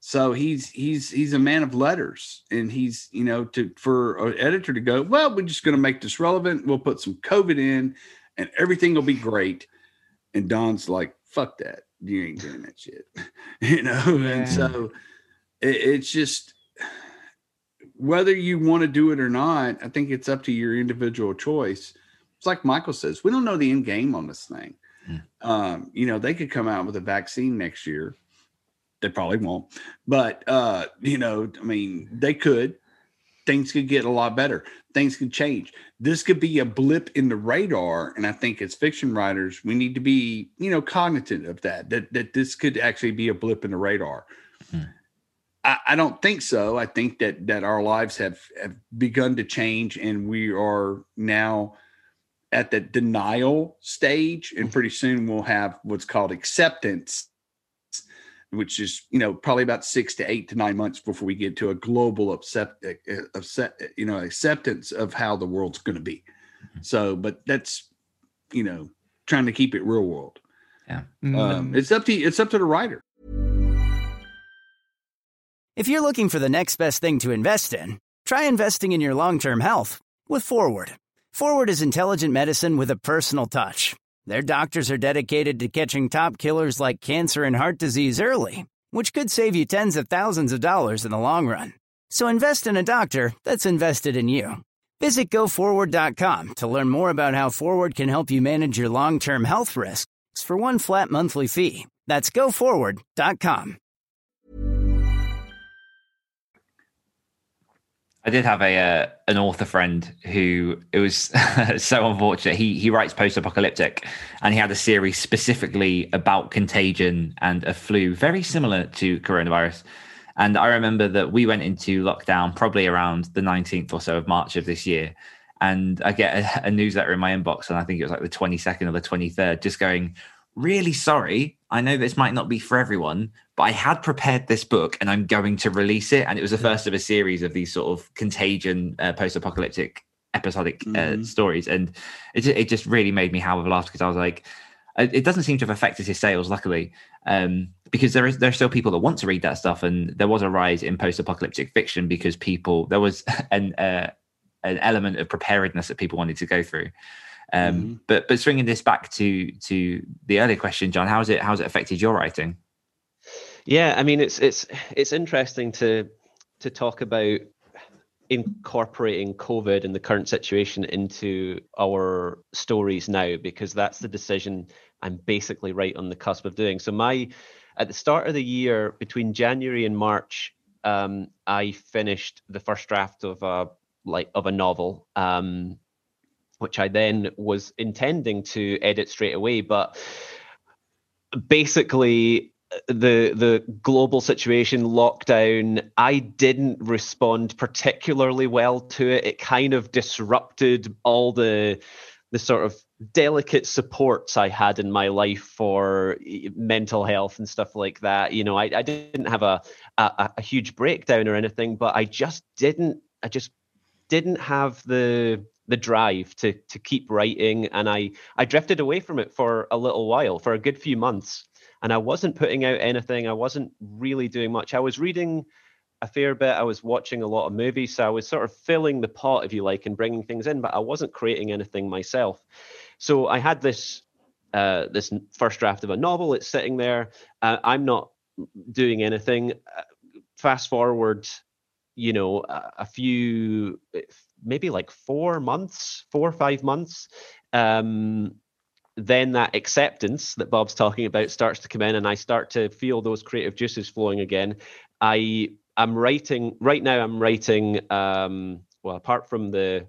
So he's he's he's a man of letters, and he's you know to for an editor to go, well, we're just going to make this relevant. We'll put some COVID in, and everything will be great. And Don's like, fuck that, you ain't doing that shit, you know. Yeah. And so it, it's just whether you want to do it or not. I think it's up to your individual choice. It's like Michael says, we don't know the end game on this thing. Mm. Um, you know, they could come out with a vaccine next year they probably won't. But uh you know i mean they could. Things could get a lot better. Things could change. This could be a blip in the radar and i think as fiction writers we need to be you know cognizant of that that that this could actually be a blip in the radar. Hmm. I, I don't think so. I think that that our lives have have begun to change and we are now at the denial stage and pretty soon we'll have what's called acceptance which is you know probably about six to eight to nine months before we get to a global accept, uh, accept you know acceptance of how the world's going to be. So, but that's you know trying to keep it real world. Um, Mm. it's up to it's up to the writer. If you're looking for the next best thing to invest in, try investing in your long term health with Forward. Forward is intelligent medicine with a personal touch. Their doctors are dedicated to catching top killers like cancer and heart disease early, which could save you tens of thousands of dollars in the long run. So invest in a doctor that's invested in you. Visit goforward.com to learn more about how Forward can help you manage your long term health risks for one flat monthly fee. That's goforward.com. I did have a uh, an author friend who it was so unfortunate. He he writes post apocalyptic, and he had a series specifically about contagion and a flu, very similar to coronavirus. And I remember that we went into lockdown probably around the 19th or so of March of this year. And I get a, a newsletter in my inbox, and I think it was like the 22nd or the 23rd, just going, Really sorry. I know this might not be for everyone, but I had prepared this book and I'm going to release it. And it was the first of a series of these sort of contagion, uh, post apocalyptic episodic uh, Mhm. stories. And it, it just really made me howl with laughter because I was like, it doesn't seem to have affected his sales, luckily, um, because there is there are still people that want to read that stuff, and there was a rise in post-apocalyptic fiction because people there was an uh, an element of preparedness that people wanted to go through. Um, Mhm. But but swinging this back to to the earlier question, John, how's it how's it affected your writing? Yeah, I mean it's it's it's interesting to to talk about incorporating COVID and the current situation into our stories now because that's the decision I'm basically right on the cusp of doing. So my at the start of the year between January and March, um, I finished the first draft of a like of a novel. Um, which I then was intending to edit straight away, but basically the the global situation lockdown i didn't respond particularly well to it. It kind of disrupted all the the sort of delicate supports i had in my life for mental health and stuff like that. You know i, I didn't have a, a a huge breakdown or anything but i just didn't i just didn't have the the drive to to keep writing. And i i drifted away from it for a little while for a good few months and I wasn't putting out anything. I wasn't really doing much. I was reading a fair bit. I was watching a lot of movies. So I was sort of filling the pot, if you like, and bringing things in, but I wasn't creating anything myself. So I had this uh, this first draft of a novel. It's sitting there. Uh, I'm not doing anything. Uh, fast forward, you know, a, a, few, maybe like four months, four or five months. Um, then that acceptance that Bob's talking about starts to come in, and I start to feel those creative juices flowing again. I am writing right now. I'm writing. Um, well, apart from the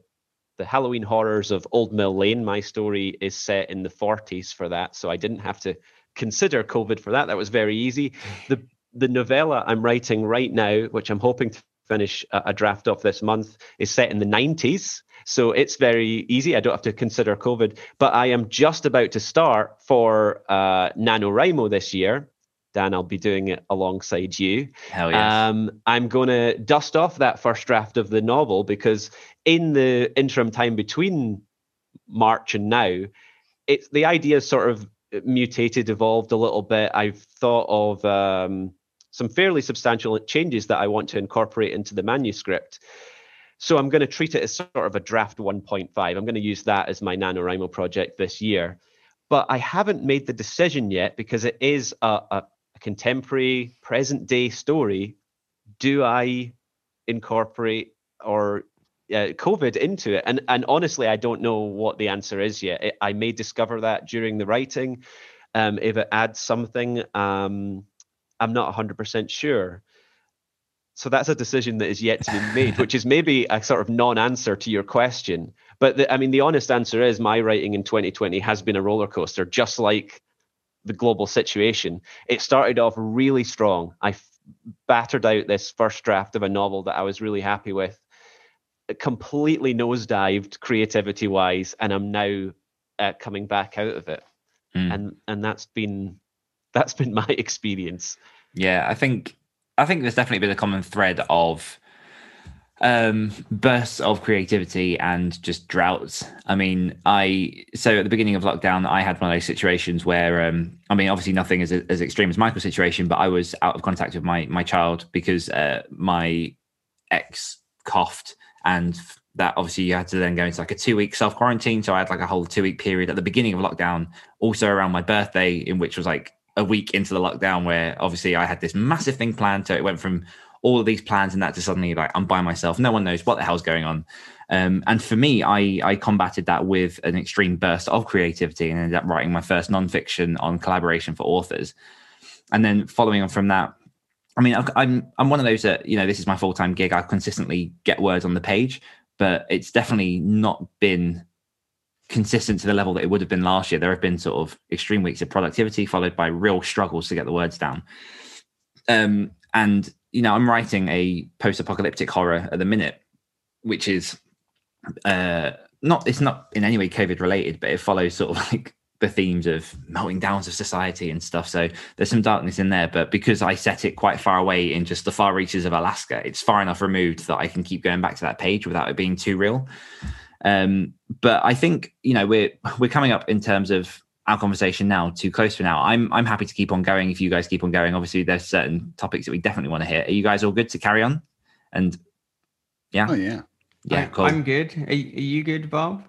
the Halloween horrors of Old Mill Lane, my story is set in the 40s for that, so I didn't have to consider COVID for that. That was very easy. The the novella I'm writing right now, which I'm hoping to finish a, a draft of this month, is set in the 90s. So it's very easy. I don't have to consider COVID. But I am just about to start for uh, NaNoWriMo this year. Dan, I'll be doing it alongside you. Hell yeah. Um, I'm going to dust off that first draft of the novel because in the interim time between March and now, it's the idea sort of mutated, evolved a little bit. I've thought of um, some fairly substantial changes that I want to incorporate into the manuscript. So I'm going to treat it as sort of a draft 1.5. I'm going to use that as my NaNoWriMo project this year. But I haven't made the decision yet because it is a, a, contemporary, present day story. Do I incorporate or uh, COVID into it? And and honestly, I don't know what the answer is yet. It, I may discover that during the writing. Um, if it adds something, um, I'm not 100% sure so that's a decision that is yet to be made, which is maybe a sort of non-answer to your question. But the, I mean, the honest answer is my writing in 2020 has been a roller coaster, just like the global situation. It started off really strong. I f- battered out this first draft of a novel that I was really happy with. It completely nosedived creativity-wise, and I'm now uh, coming back out of it. Mm. And and that's been that's been my experience. Yeah, I think I think there's definitely been a common thread of um, bursts of creativity and just droughts. I mean, I so at the beginning of lockdown, I had one of those situations where, um, I mean, obviously nothing as as extreme as Michael's situation, but I was out of contact with my my child because uh, my ex coughed, and that obviously you had to then go into like a two week self quarantine. So I had like a whole two week period at the beginning of lockdown, also around my birthday, in which was like a week into the lockdown where obviously I had this massive thing planned. So it went from all of these plans and that to suddenly like I'm by myself. No one knows what the hell's going on. Um, and for me, I I combated that with an extreme burst of creativity and ended up writing my first nonfiction on collaboration for authors. And then following on from that, I mean, I'm I'm one of those that you know this is my full time gig. I consistently get words on the page, but it's definitely not been consistent to the level that it would have been last year. There have been sort of extreme weeks of productivity followed by real struggles to get the words down. Um, and you know, I'm writing a post-apocalyptic horror at the minute, which is uh, not it's not in any way COVID related, but it follows sort of like the themes of melting downs of society and stuff. So there's some darkness in there, but because I set it quite far away in just the far reaches of Alaska, it's far enough removed that I can keep going back to that page without it being too real. Um, but I think you know we're we're coming up in terms of our conversation now too close for now. I'm I'm happy to keep on going if you guys keep on going. Obviously, there's certain topics that we definitely want to hear. Are you guys all good to carry on? And yeah, oh yeah, yeah, I, cool. I'm good. Are, are you good, Bob?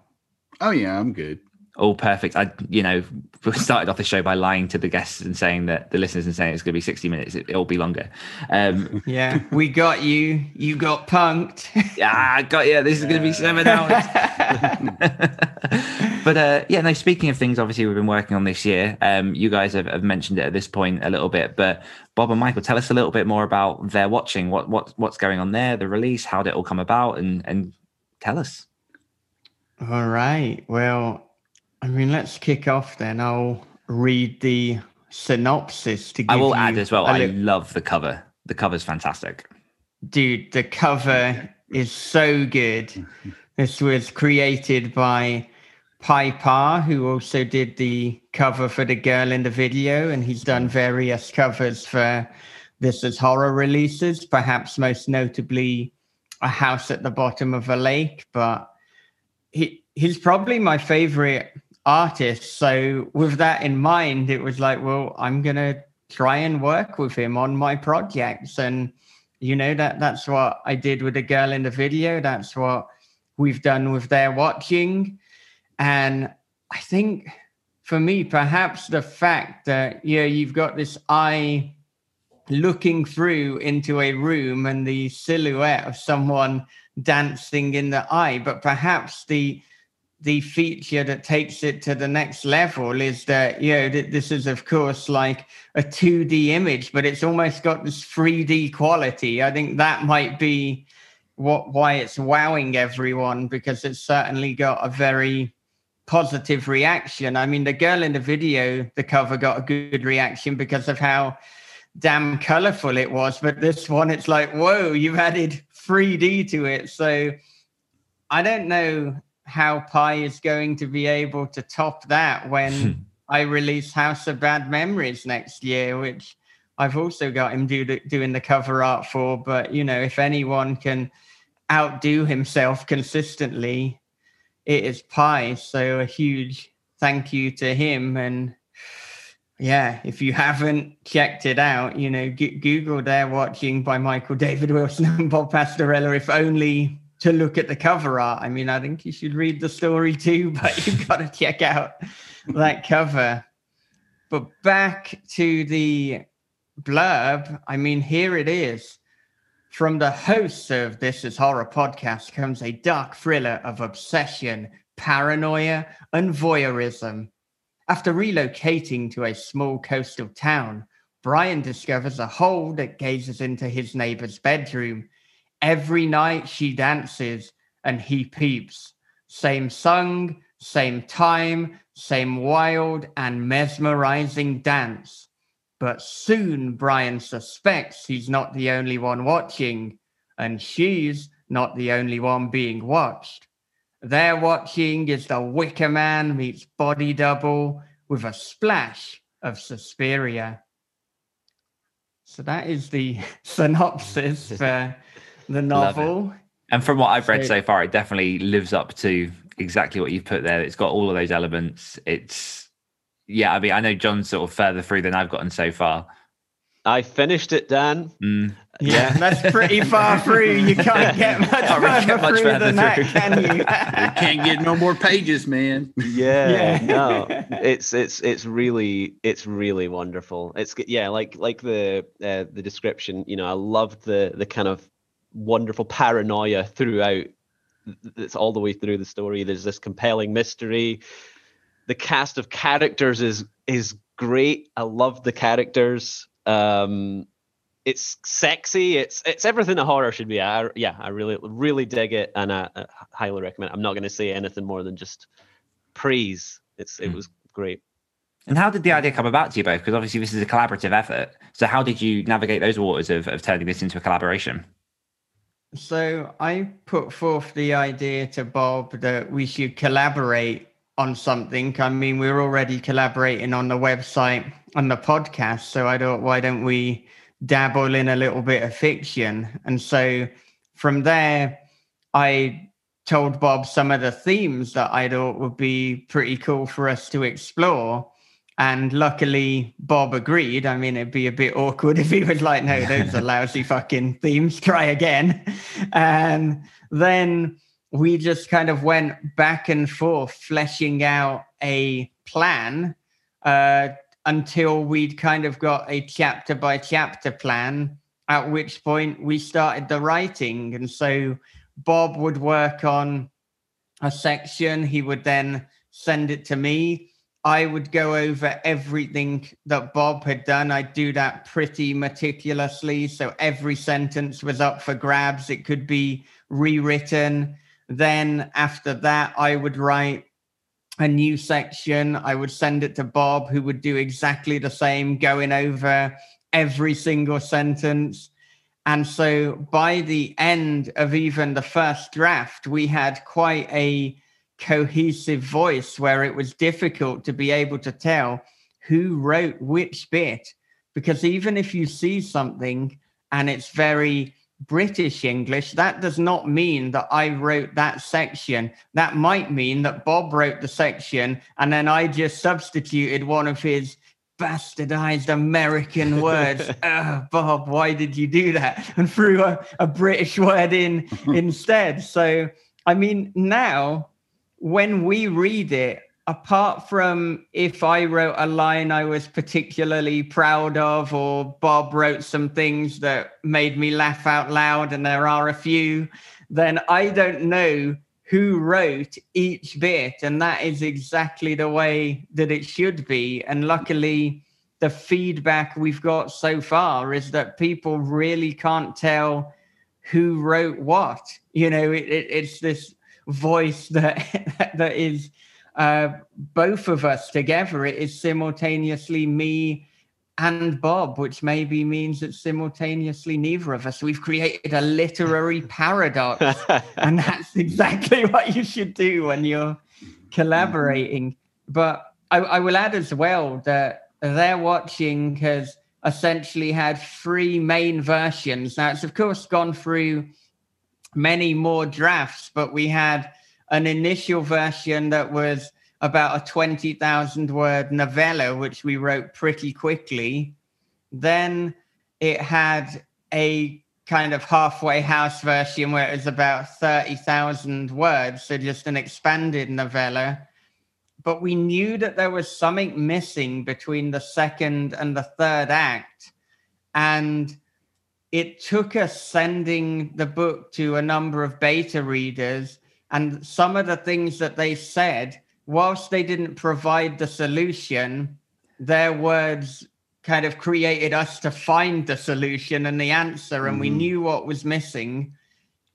Oh yeah, I'm good all perfect. I, you know, started off the show by lying to the guests and saying that the listeners and saying it's going to be 60 minutes. It, will be longer. Um, yeah, we got you. You got punked. yeah, I got you. This is going to be seven hours. but uh, yeah, no, speaking of things, obviously, we've been working on this year. Um, you guys have, have, mentioned it at this point a little bit, but Bob and Michael, tell us a little bit more about they're watching. What, what, what's going on there, the release, how did it all come about, and, and tell us. All right. Well, I mean, let's kick off then. I'll read the synopsis to give I will add as well. I love the cover. The cover's fantastic. Dude, the cover is so good. This was created by Piper, who also did the cover for the girl in the video, and he's done various covers for This is Horror releases, perhaps most notably A House at the Bottom of a Lake. But he he's probably my favorite artist. So with that in mind, it was like, well, I'm gonna try and work with him on my projects. And you know that that's what I did with the girl in the video. That's what we've done with they're watching. And I think for me, perhaps the fact that yeah, you've got this eye looking through into a room and the silhouette of someone dancing in the eye, but perhaps the the feature that takes it to the next level is that you know this is of course like a 2d image but it's almost got this 3d quality. I think that might be what why it's wowing everyone because it's certainly got a very positive reaction. I mean the girl in the video the cover got a good reaction because of how damn colorful it was but this one it's like whoa you've added 3d to it. So i don't know how Pye is going to be able to top that when hmm. I release House of Bad Memories next year, which I've also got him do, doing the cover art for. But you know, if anyone can outdo himself consistently, it is Pye. So a huge thank you to him. And yeah, if you haven't checked it out, you know, G- Google They're Watching by Michael David Wilson and Bob Pastorella, if only to look at the cover art. I mean, I think you should read the story too, but you've got to check out that cover. But back to the blurb, I mean, here it is. From the hosts of This Is Horror podcast comes a dark thriller of obsession, paranoia, and voyeurism. After relocating to a small coastal town, Brian discovers a hole that gazes into his neighbor's bedroom Every night she dances and he peeps. Same song, same time, same wild and mesmerizing dance. But soon Brian suspects he's not the only one watching, and she's not the only one being watched. They're Watching is the Wicker Man meets Body Double with a splash of Suspiria. So that is the synopsis for the novel. And from what I've read so, so far, it definitely lives up to exactly what you've put there. It's got all of those elements. It's yeah, I mean, I know John's sort of further through than I've gotten so far. I finished it, Dan. Mm. Yeah, that's pretty far through. You can't get much, further, get much through than that, can you? you can't get no more pages, man. Yeah, yeah, no, it's it's it's really it's really wonderful. It's yeah, like like the uh, the description. You know, I loved the the kind of wonderful paranoia throughout. It's all the way through the story. There's this compelling mystery. The cast of characters is is great. I love the characters. Um, it's sexy. It's it's everything a horror should be. I, yeah, I really really dig it, and I, I highly recommend. I'm not going to say anything more than just praise. It's it mm. was great. And how did the idea come about to you both? Because obviously this is a collaborative effort. So how did you navigate those waters of, of turning this into a collaboration? So I put forth the idea to Bob that we should collaborate on something. I mean, we're already collaborating on the website and the podcast. So I thought, why don't we dabble in a little bit of fiction? And so from there, I told Bob some of the themes that I thought would be pretty cool for us to explore. And luckily, Bob agreed. I mean, it'd be a bit awkward if he was like, no, those are lousy fucking themes. Try again. And then we just kind of went back and forth, fleshing out a plan uh, until we'd kind of got a chapter by chapter plan, at which point we started the writing. And so Bob would work on a section, he would then send it to me I would go over everything that Bob had done. I'd do that pretty meticulously. So every sentence was up for grabs. It could be rewritten. Then after that, I would write a new section. I would send it to Bob, who would do exactly the same, going over every single sentence. And so by the end of even the first draft, we had quite a cohesive voice where it was difficult to be able to tell who wrote which bit. Because even if you see something and it's very British English, that does not mean that I wrote that section. That might mean that Bob wrote the section and then I just substituted one of his bastardized American words. oh, Bob, why did you do that? And threw a, a British word in instead. So, I mean, now when we read it, apart from if I wrote a line I was particularly proud of, or Bob wrote some things that made me laugh out loud, and there are a few, then I don't know who wrote each bit. And that is exactly the way that it should be. And luckily, the feedback we've got so far is that people really can't tell who wrote what. You know, it, it, it's this voice that that is uh, both of us together. It is simultaneously me and Bob, which maybe means that simultaneously neither of us. We've created a literary paradox, and that's exactly what you should do when you're collaborating. But I, I will add as well that They're Watching has essentially had three main versions. Now, it's of course gone through many more drafts, but we had an initial version that was about a 20,000 word novella, which we wrote pretty quickly. Then it had a kind of halfway house version where it was about 30,000 words, so just an expanded novella. But we knew that there was something missing between the second and the third act. And it took us sending the book to a number of beta readers, and some of the things that they said, whilst they didn't provide the solution, their words kind of created us to find the solution and the answer, and mm-hmm. we knew what was missing.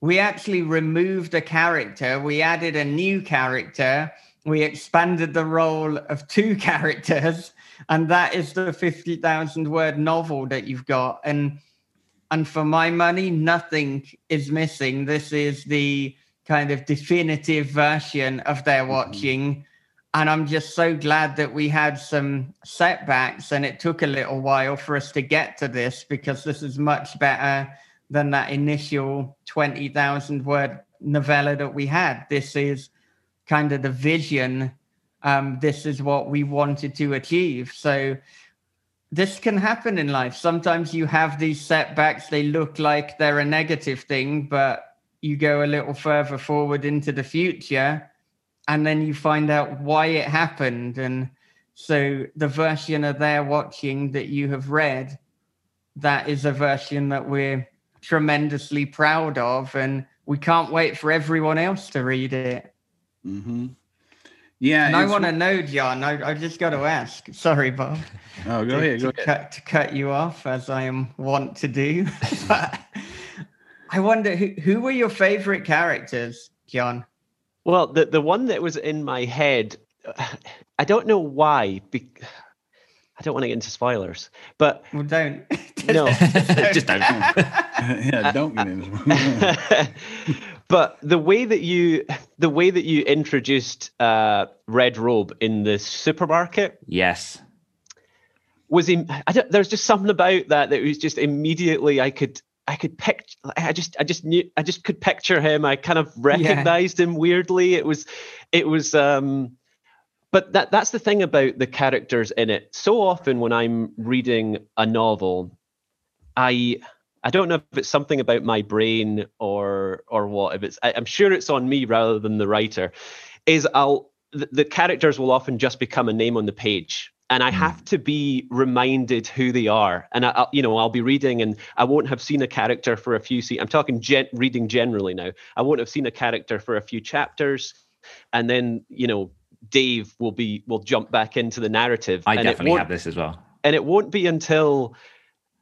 We actually removed a character, we added a new character, we expanded the role of two characters, and that is the 50,000 word novel that you've got. And and for my money, nothing is missing. This is the kind of definitive version of They're mm-hmm. watching. Mm-hmm. And I'm just so glad that we had some setbacks and it took a little while for us to get to this because this is much better than that initial 20,000 word novella that we had. This is kind of the vision. Um, this is what we wanted to achieve. So this can happen in life. Sometimes you have these setbacks, they look like they're a negative thing, but you go a little further forward into the future and then you find out why it happened. And so the version of They're Watching that you have read, that is a version that we're tremendously proud of. And we can't wait for everyone else to read it. Mm-hmm. Yeah, and I want to know, John. I, I just got to ask. Sorry, Bob. Oh, go to, ahead. Go to, ahead. Cut, to cut you off, as I am wont to do. I wonder who who were your favorite characters, John? Well, the the one that was in my head, I don't know why. Be, I don't want to get into spoilers, but well, don't. no, just don't. yeah, don't get into. But the way that you the way that you introduced uh, red robe in the supermarket yes. was in I don't, there's just something about that that was just immediately i could i could pick i just i just knew i just could picture him. I kind of recognized yeah. him weirdly. It was it was um but that that's the thing about the characters in it. So often when i'm reading a novel i I don't know if it's something about my brain or or what. If it's, I, am sure it's on me rather than the writer. Is I'll the, the, characters will often just become a name on the page, and I mm. have to be reminded who they are. And I, will you know, I'll be reading, and I won't have seen a character for a few. Se- I'm talking gen- reading generally now. I won't have seen a character for a few chapters, and then you know, Dave will be will jump back into the narrative. I definitely have this as well. And it won't be until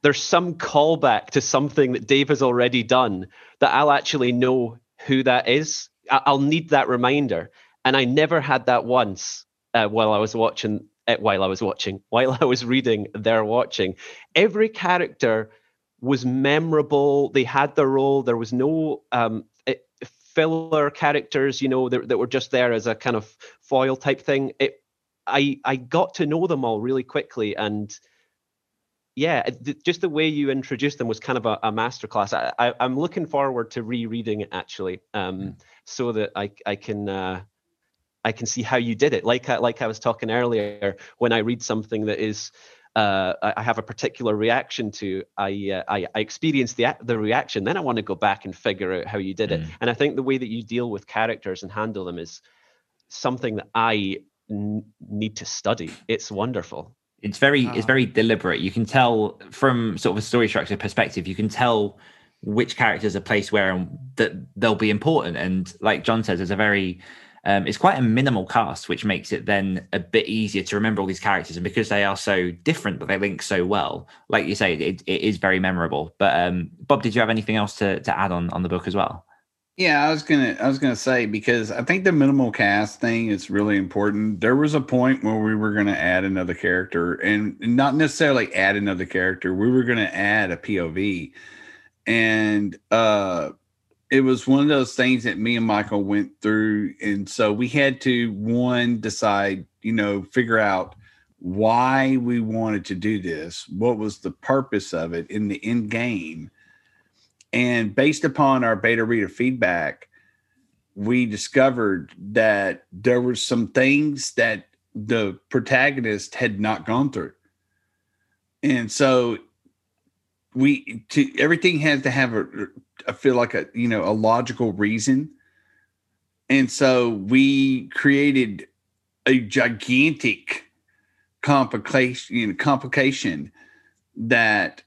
there's some callback to something that Dave has already done that I'll actually know who that is. I'll need that reminder. And I never had that once uh, while I was watching, uh, while I was watching, while I was reading They're Watching. Every character was memorable. They had their role. There was no um, eh, filler characters, you know, that, that were just there as a kind of foil type thing. It, I, I got to know them all really quickly and yeah, just the way you introduced them was kind of a, a masterclass. I, am looking forward to rereading it actually, um, mm. so that I I can uh, I can see how you did it. Like like I was talking earlier, when I read something that is uh, I have a particular reaction to, I, uh, I, I experience the the reaction. Then I want to go back and figure out how you did it. Mm. And I think the way that you deal with characters and handle them is something that I n- need to study. It's wonderful. It's very it's very deliberate. You can tell from sort of a story structure perspective. You can tell which characters are placed where and that they'll be important. And like John says, it's a very um, it's quite a minimal cast, which makes it then a bit easier to remember all these characters. And because they are so different, but they link so well, like you say, it, it is very memorable. But um, Bob, did you have anything else to, to add on on the book as well? Yeah, I was gonna I was gonna say because I think the minimal cast thing is really important. There was a point where we were gonna add another character and not necessarily add another character. We were gonna add a POV. And uh it was one of those things that me and Michael went through. And so we had to one decide, you know, figure out why we wanted to do this, what was the purpose of it in the end game. And based upon our beta reader feedback, we discovered that there were some things that the protagonist had not gone through. And so we to everything has to have a I feel like a you know a logical reason. And so we created a gigantic complication, complication that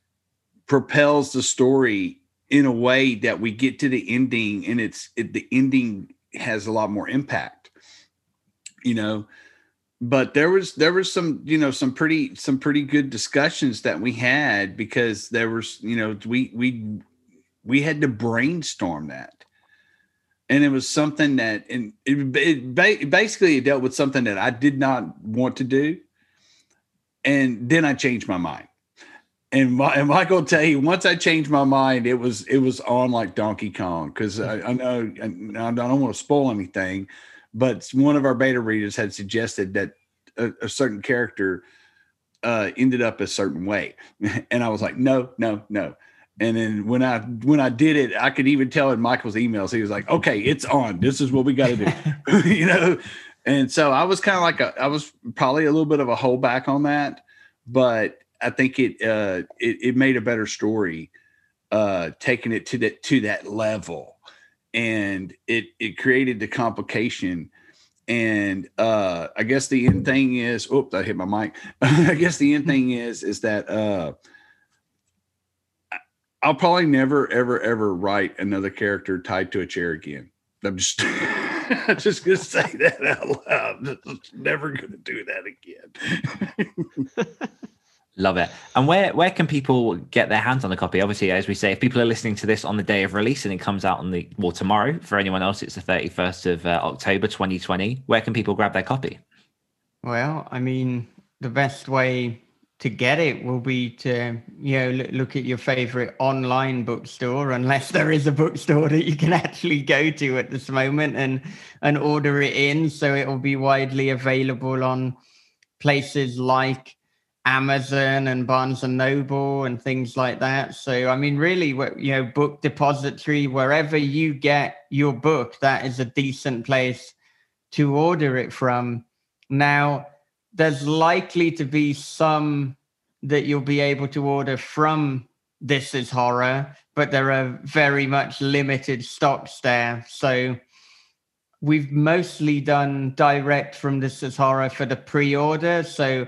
propels the story in a way that we get to the ending and it's it, the ending has a lot more impact you know? But there was there was some you know some pretty some pretty good discussions that we had because there was you know we we we had to brainstorm that. And it was something that and it, it basically it dealt with something that i did not want to do. And then i changed my mind and, my, and Michael tell you once I changed my mind, it was it was on like Donkey Kong because I, I, know I, I don't want to spoil anything, but one of our beta readers had suggested that a, a certain character uh, ended up a certain way, and I was like, no, no, no. And then when I when I did it, I could even tell in Michael's emails, he was like, "Okay, it's on. This is what we got to do," you know. And so I was kind of like a, I was probably a little bit of a holdback on that, but I think it uh, it, it made a better story, uh, taking it to that to that level, and it it created the complication. And uh i guess the end thing is oops i hit my mic. I guess the end thing is is that uh i'll probably never ever ever write another character tied to a chair again. I'm just I'm just gonna say that out loud. I'm never gonna do that again Love it. And where where can people get their hands on the copy? Obviously, as we say, if people are listening to this on the day of release and it comes out on the well tomorrow, for anyone else, it's the thirty first of uh, October, twenty twenty. Where can people grab their copy? Well, I mean, the best way to get it will be to you know look at your favorite online bookstore unless there is a bookstore that you can actually go to at this moment and and order it in so it will be widely available on places like Amazon and Barnes and Noble and things like that. So, I mean, really, what you know, book depository, wherever you get your book, that is a decent place to order it from. Now, there's likely to be some that you'll be able to order from This Is Horror, but there are very much limited stocks there. So, we've mostly done direct from This Is Horror for the pre order. So,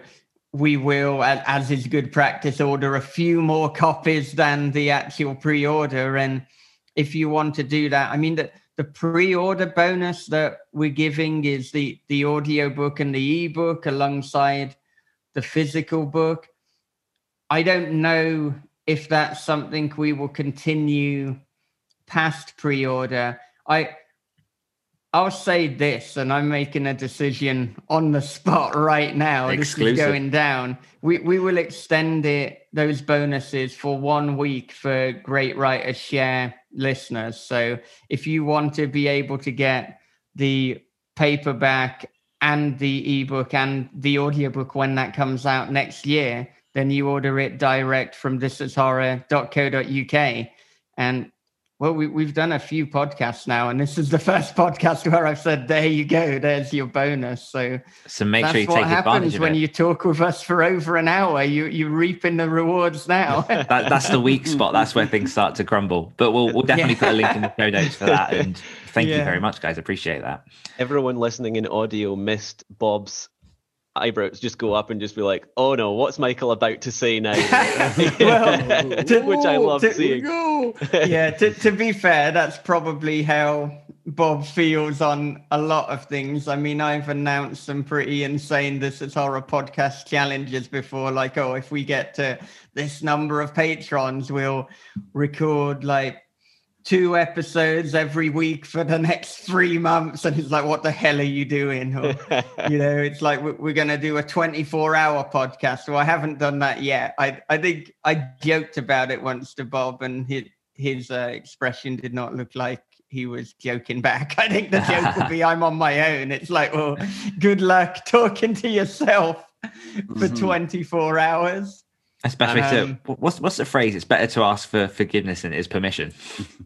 we will, as is good practice, order a few more copies than the actual pre-order. And if you want to do that, I mean, the, the pre-order bonus that we're giving is the the audio book and the ebook alongside the physical book. I don't know if that's something we will continue past pre-order. I I'll say this, and I'm making a decision on the spot right now. Exclusive. This is going down. We we will extend it those bonuses for one week for Great Writers Share listeners. So if you want to be able to get the paperback and the ebook and the audiobook when that comes out next year, then you order it direct from thisishorror.co.uk. And well, we, we've done a few podcasts now, and this is the first podcast where I've said, "There you go, there's your bonus." So, so make sure you take advantage of it. when you talk with us for over an hour. You you reaping the rewards now. that, that's the weak spot. That's where things start to crumble. But we'll we'll definitely yeah. put a link in the show notes for that. And thank you very much, guys. Appreciate that. Everyone listening in audio missed Bob's eyebrows just go up and just be like, "Oh no, what's Michael about to say now?" Well, which I love to- seeing. Go. yeah, to, to be fair, that's probably how Bob feels on a lot of things. I mean, I've announced some pretty insane This Is Horror podcast challenges before, like, oh, if we get to this number of patrons, we'll record like two episodes every week for the next three months. And it's like, what the hell are you doing? Or, you know, it's like we- we're going to do a 24 hour podcast. So I haven't done that yet. I, I think I joked about it once to Bob, and his, his uh, expression did not look like he was joking back. I think the joke will be, I'm on my own. It's like, well, good luck talking to yourself for Mhm. 24 hours. Especially to Um, what's what's the phrase? It's better to ask for forgiveness than it is permission.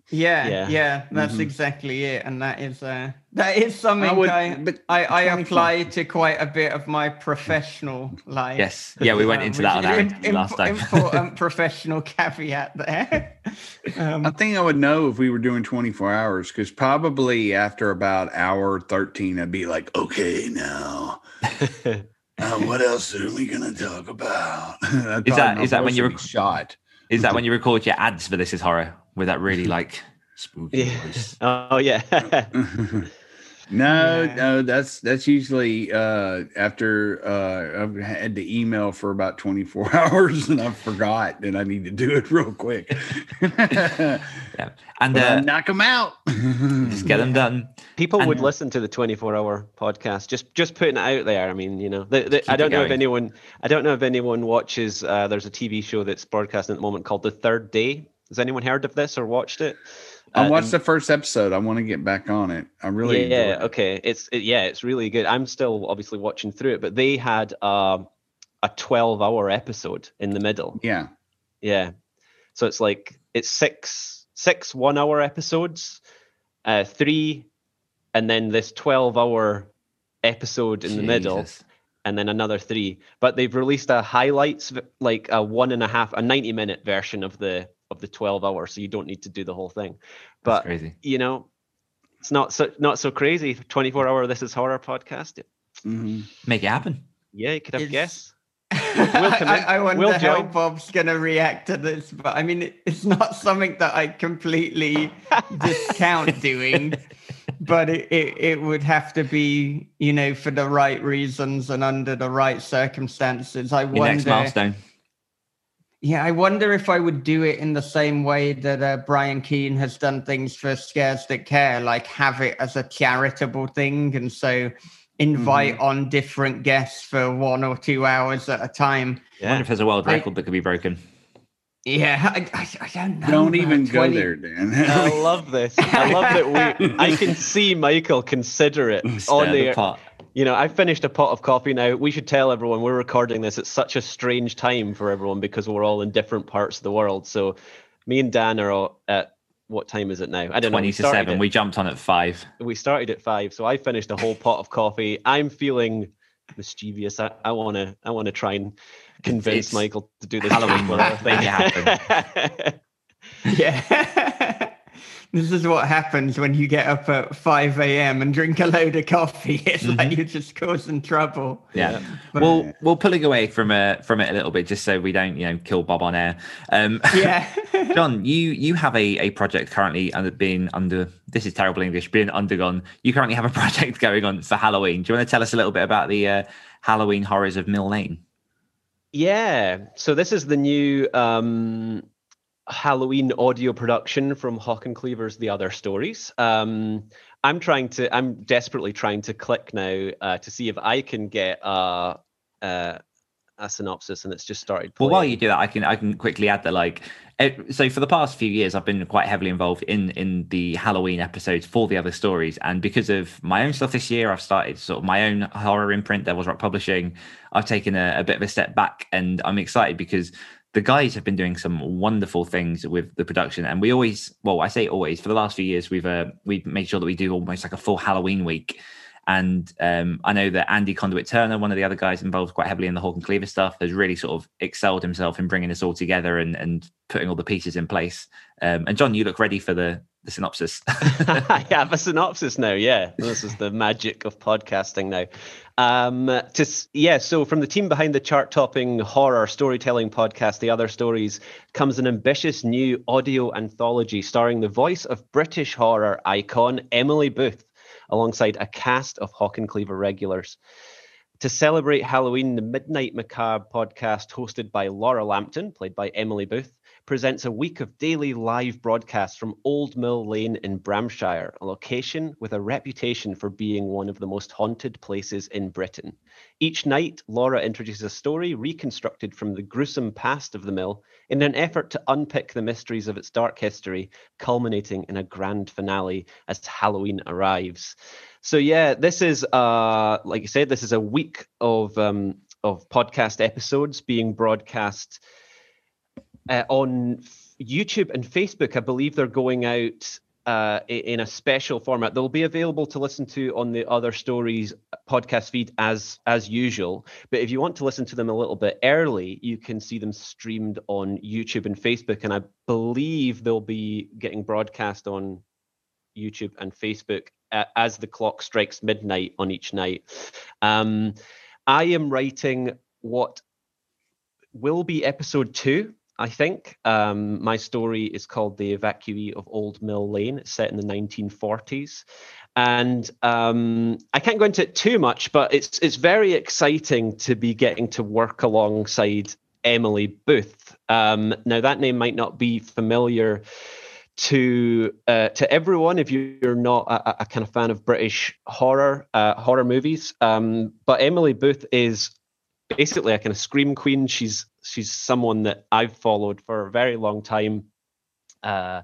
Yeah, Yeah. yeah, that's Mhm. exactly it, and that is uh, that is something I would- I, but I, 24 apply to quite a bit of my professional life. Yes, yeah, we went Um, into which that on is our last time. Important professional caveat there. um, I think I would know if we were doing 24 hours because probably after about hour 13, I'd be like, okay, now, uh, what else are we going to talk about? Is that- probably- my is that when you would be rec- shot? Is that when you record your ads for This Is Horror with that really like spooky Yeah. voice? oh yeah. no, Yeah. no, that's that's usually uh, after uh, I've had to email for about 24 hours and I forgot and I need to do it real quick. Yeah, and I uh, knock them out. just get them done. People would listen to the 24-hour podcast. Just just putting it out there. I mean, you know, the, the, I don't know if anyone. I don't know if anyone watches. Uh, there's a TV show that's broadcasting at the moment called The Third Day. Has anyone heard of this or watched it? I Uh, watched and- the first episode. I want to get back on it. I really yeah. it. Okay. It's it, yeah. It's really good. I'm still obviously watching through it, but they had um a 12-hour episode in the middle. Yeah. Yeah. So it's like it's six six one hour episodes, uh three, and then this twelve hour episode in the middle, and then another three. But they've released a highlights like a one and a half, a ninety minute version of the of the twelve hours so you don't need to do the whole thing. That's But crazy. you know, it's not so not so crazy. Twenty four hour This Is Horror podcast. Mhm. Make it happen. Yeah, you could have It's- guests. I, come in. I wonder We'll how. Bob's going to react to this, but I mean, it's not something that I completely discount doing, but it, it, it would have to be, you know, for the right reasons and under the right circumstances. I Your wonder. next milestone. Yeah, I wonder if I would do it in the same way that uh, Brian Keene has done things for Scares That Care, like have it as a charitable thing. And so invite Mm-hmm. on different guests for one or two hours at a time. I wonder if there's a world I- record that could be broken. Yeah, I, I, I don't know. Don't man. even go there, Dan. I love this. I love that we. I can see Michael consider it Stir on the the. pot. You know, I finished a pot of coffee now. We should tell everyone we're recording this at such a strange time for everyone because we're all in different parts of the world. So, me and Dan are at what time is it now? I don't know. Twenty We to seven. at- We jumped on at five. we started at five, so I finished a whole pot of coffee. I'm feeling mischievous. I, I wanna I wanna try and convince it's Michael to do this Halloween 24 hour. Make it thing. Yeah. this is what happens when you get up at 5 a.m. and drink a load of coffee. It's like you're just causing trouble. Yeah. But- We'll we'll pulling away from uh, from it a little bit just so we don't you know kill Bob on air. Um, Yeah. John, you you have a, a project currently under being under this is terrible English being undergone. You currently have a project going on for Halloween. Do you want to tell us a little bit about the uh, Halloween horrors of Mill Lane? Yeah. So this is the new um, Halloween audio production from Hawk and Cleaver's The Other Stories. Um, I'm trying to. I'm desperately trying to click now uh, to see if I can get a, a, a synopsis, and it's just started. Well, while you do that, I can I can quickly add that like it, so for the past few years, I've been quite heavily involved in in the Halloween episodes for the other stories, and because of my own stuff this year, I've started sort of my own horror imprint, Devil's Rock Publishing. I've taken a, a bit of a step back, and I'm excited because the guys have been doing some wonderful things with the production, and we always, well, I say always, for the last few years, we've uh, we've made sure that we do almost like a full Halloween week. And um, I know that Andy Conduit Turner, one of the other guys involved quite heavily in the Hawk and Cleaver stuff, has really sort of excelled himself in bringing this all together and, and putting all the pieces in place. Um, and John, you look ready for the the synopsis. I have a synopsis now. Yeah, this is the magic of podcasting now. Um, to yeah, so from the team behind the chart-topping horror storytelling podcast, The Other Stories, comes an ambitious new audio anthology starring the voice of British horror icon Emily Booth, alongside a cast of Hawk and Cleaver regulars. To celebrate Halloween, the Midnight Macabre podcast, hosted by Laura Lampton, played by Emily Booth, presents a week of daily live broadcasts from Old Mill Lane in Bramshire, a location with a reputation for being one of the most haunted places in Britain. Each night, Laura introduces a story reconstructed from the gruesome past of the mill in an effort to unpick the mysteries of its dark history, culminating in a grand finale as Halloween arrives. So yeah, this is uh like you said, this is a week of um of podcast episodes being broadcast uh, on YouTube and Facebook. I believe they're going out uh, in a special format. They'll be available to listen to on the other stories podcast feed as as usual. But if you want to listen to them a little bit early, you can see them streamed on YouTube and Facebook. And I believe they'll be getting broadcast on YouTube and Facebook uh, as the clock strikes midnight on each night. Um, I am writing what will be episode two I think. Um, my story is called The Evacuee of Old Mill Lane. Set in the 1940s. And um, I can't go into it too much, but it's it's very exciting to be getting to work alongside Emily Booth. Um, now that name might not be familiar to uh, to everyone if you're not a, a, kind of fan of British horror uh, horror movies. Um, but Emily Booth is basically a kind of scream queen. She's she's someone that I've followed for a very long time. Uh,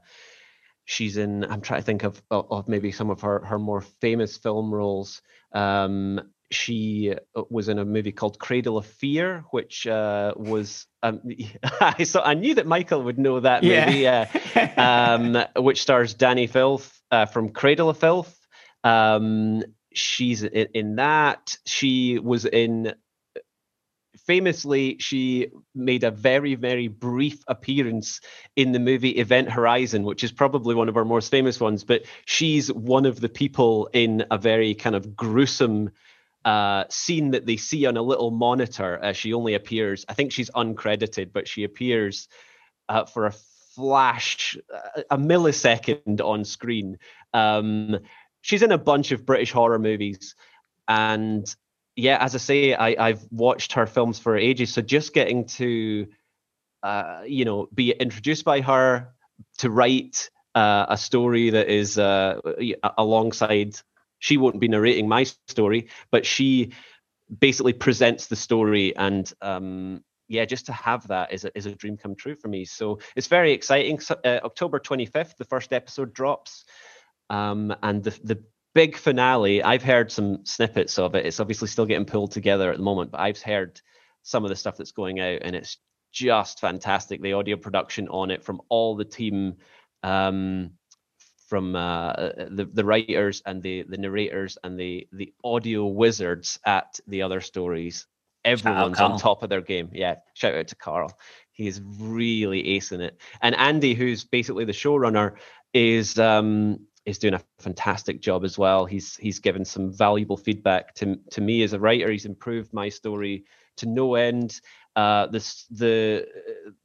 she's in. I'm trying to think of of maybe some of her her more famous film roles. Um, she uh, was in a movie called Cradle of Fear, which uh, was um, I saw. I knew that Michael would know that movie. Yeah. um, which stars Dani Filth uh, from Cradle of Filth. Um, she's in, in, that. She was in famously, she made a very, very brief appearance in the movie Event Horizon, which is probably one of our most famous ones. But she's one of the people in a very kind of gruesome uh, scene that they see on a little monitor. Uh, she only appears, I think she's uncredited, but she appears uh, for a flash, a millisecond on screen. Um, she's in a bunch of British horror movies. And yeah, as I say, I, I've watched her films for ages. So just getting to, uh, you know, be introduced by her to write uh, a story that is uh, alongside. She won't be narrating my story, but she basically presents the story, and um, yeah, just to have that is a, is a dream come true for me. So it's very exciting. So, uh, October twenty fifth, the first episode drops. Um, and the, the big finale. I've heard some snippets of it. It's obviously still getting pulled together at the moment, but I've heard some of the stuff that's going out, and it's just fantastic. The audio production on it from all the team, um, from uh, the the writers and the the narrators and the the audio wizards at the other stories. Everyone's on top of their game. Yeah, shout out to Carl. He's really acing it. And Andy, who's basically the showrunner, is um, is doing a fantastic job as well. He's he's given some valuable feedback to to me as a writer. He's improved my story to no end. Uh, this the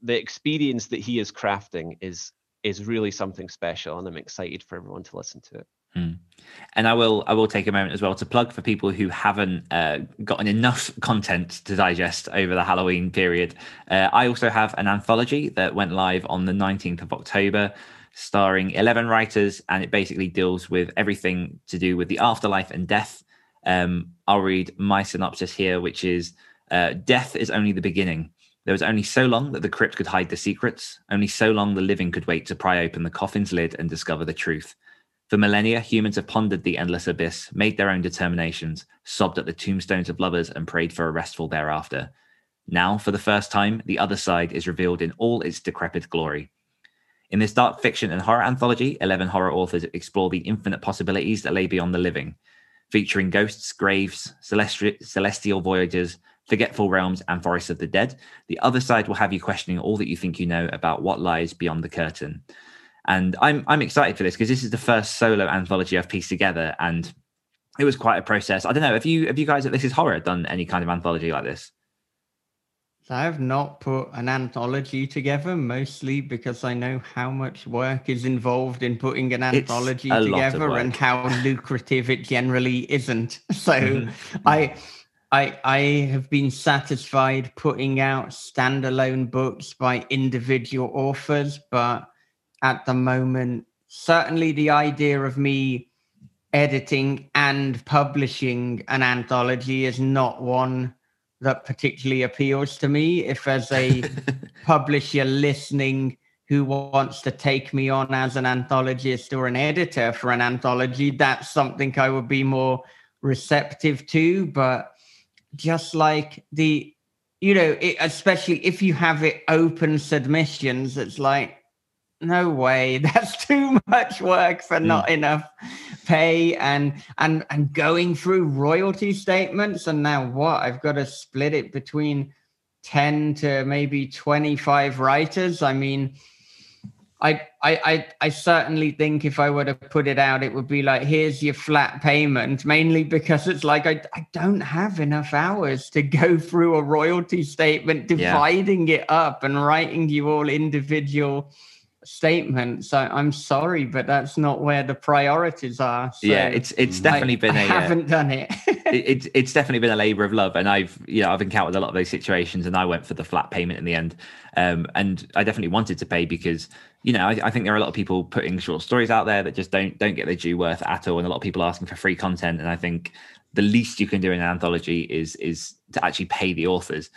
the experience that he is crafting is is really something special, and I'm excited for everyone to listen to it. Hmm. And I will I will take a moment as well to plug for people who haven't uh, gotten enough content to digest over the Halloween period. Uh, I also have an anthology that went live on the 19th of October starring 11 writers, and it basically deals with everything to do with the afterlife and death. Um, I'll read my synopsis here, which is uh, Death is only the beginning. There was only so long that the crypt could hide the secrets, only so long the living could wait to pry open the coffin's lid and discover the truth. For millennia, humans have pondered the endless abyss, made their own determinations, sobbed at the tombstones of lovers, and prayed for a restful thereafter. Now, for the first time, the other side is revealed in all its decrepit glory. In this dark fiction and horror anthology, 11 horror authors explore the infinite possibilities that lay beyond the living, featuring ghosts, graves, celestri- celestial voyages, forgetful realms, and forests of the dead. The other side will have you questioning all that you think you know about what lies beyond the curtain. And I'm I'm excited for this because this is the first solo anthology I've pieced together, and it was quite a process. I don't know. Have you have you guys at This Is Horror done any kind of anthology like this? I have not put an anthology together, mostly because I know how much work is involved in putting an anthology together and how lucrative it generally isn't. So mm-hmm. I I I have been satisfied putting out standalone books by individual authors, but at the moment, certainly the idea of me editing and publishing an anthology is not one that particularly appeals to me. If as a publisher listening who wants to take me on as an anthologist or an editor for an anthology, that's something I would be more receptive to. But just like the, you know, it, especially if you have it open submissions, it's like, no way, that's too much work for not hmm. enough pay and and and going through royalty statements. And now what? I've got to split it between 10 to maybe 25 writers. I mean I, I I I certainly think if I were to put it out, it would be like, here's your flat payment, mainly because it's like I, I don't have enough hours to go through a royalty statement, dividing yeah. it up and writing you all individual statement. So I'm sorry, but that's not where the priorities are. So yeah, it's it's definitely I, been. I a, uh, haven't done it. it. It's it's definitely been a labour of love, and I've you know I've encountered a lot of those situations, and I went for the flat payment in the end. Um, and I definitely wanted to pay because you know I, I, think there are a lot of people putting short stories out there that just don't don't get their due worth at all, and a lot of people asking for free content. And I think the least you can do in an anthology is is to actually pay the authors.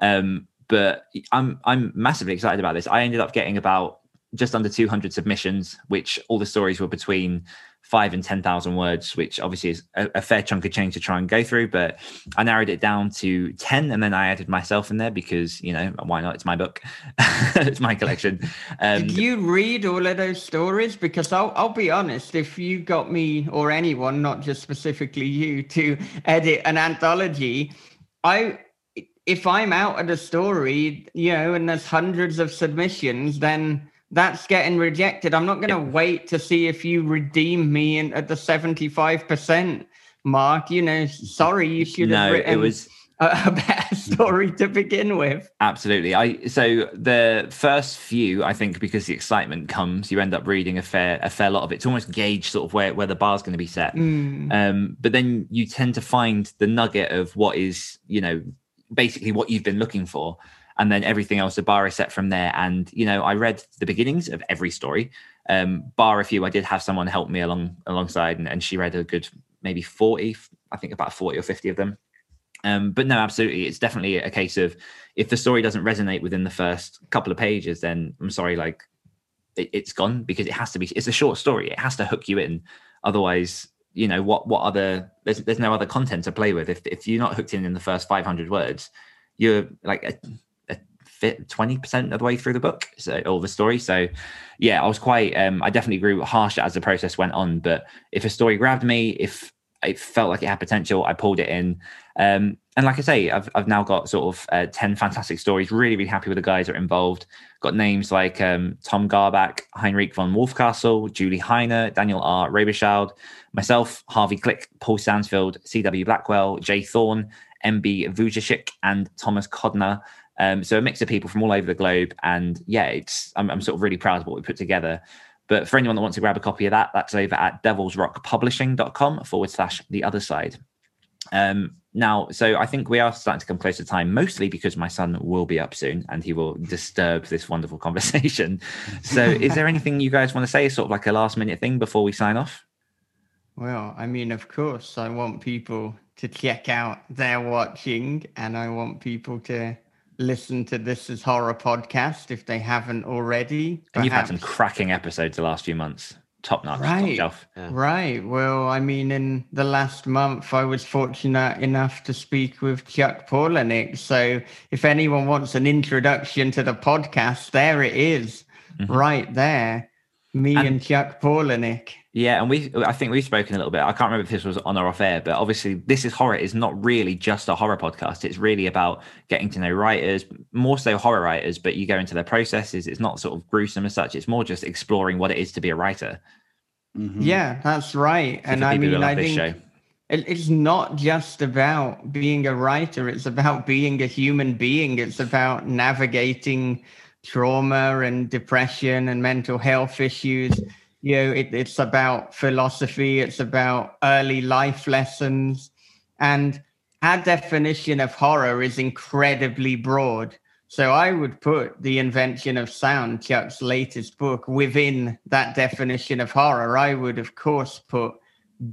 Um, but I'm I'm massively excited about this. I ended up getting about just under 200 submissions, which all the stories were between five and 10,000 words, which obviously is a, a, fair chunk of change to try and go through. But I narrowed it down to 10 and then I added myself in there because, you know, why not? It's my book, it's my collection. Um, Did you read all of those stories? Because I'll, I'll be honest, if you got me or anyone, not just specifically you, to edit an anthology, I if I'm out at a story, you know, and there's hundreds of submissions, then that's getting rejected. I'm not going to wait to see if you redeem me in, at the 75% mark. You know, sorry, you should have no, written it was a, better story to begin with. Absolutely. I so the first few, I think, because the excitement comes, you end up reading a fair a fair lot of it to almost gauge sort of where where the bar's going to be set. Mm. Um, but then you tend to find the nugget of what is you know basically what you've been looking for and then everything else bar is set from there. And you know i read the beginnings of every story. Um, bar a few i did have someone help me along alongside and, and she read a good maybe 40 i think about 40 or 50 of them. Um, but no absolutely it's definitely a case of if the story doesn't resonate within the first couple of pages then i'm sorry like it, it's gone because it has to be it's a short story. It has to hook you in. Otherwise you know what what other there's, there's no other content to play with. If, if you're not hooked in in the first 500 words you're like fit 20% of the way through the book so, or the story. So, yeah, I was quite, um, I definitely grew harsher as the process went on. But if a story grabbed me, if it felt like it had potential, I pulled it in. Um, and like I say, I've, I've now got sort of uh, 10 fantastic stories. Really, really happy with the guys that are involved. Got names like um, Tom Garbach, Heinrich von Wolfcastle, Julie Heiner, Daniel R. Robichaud, myself, Harvey Click, Paul Stansfield, C.W. Blackwell, Jay Thorne, MB Vujicic, and Thomas Kodner. Um, so a mix of people from all over the globe, and yeah, it's I'm, I'm, sort of really proud of what we put together. But for anyone that wants to grab a copy of that, that's over at devilsrockpublishing.com forward slash the other side. Um, now, so I think we are starting to come close to time, mostly because my son will be up soon and he will disturb this wonderful conversation. So, is there anything you guys want to say, sort of like a last minute thing before we sign off? Well, I mean, of course, I want people to check out They're Watching and I want people to listen to This Is Horror podcast if they haven't already. Perhaps. And you've had some cracking episodes the last few months. Top notch, right, top yeah. right. Well, I mean, in the last month, I was fortunate enough to speak with Chuck Palahniuk. So, if anyone wants an introduction to the podcast, there it is, mm-hmm. right there. Me and, and Chuck Palahniuk Yeah, and we I think we've spoken a little bit. I can't remember if this was on or off air, but obviously this is horror is not really just a horror podcast. It's really about getting to know writers, more so horror writers, but you go into their processes. It's not sort of gruesome as such. It's more just exploring what it is to be a writer. Mm-hmm. Yeah, that's right. So and I mean, I think show. it- it's not just about being a writer, it's about being a human being. It's about navigating trauma and depression and mental health issues. You know, it, it's about philosophy, it's about early life lessons. And our definition of horror is incredibly broad. So I would put the invention of sound, Chuck's latest book, within that definition of horror. I would, of course, put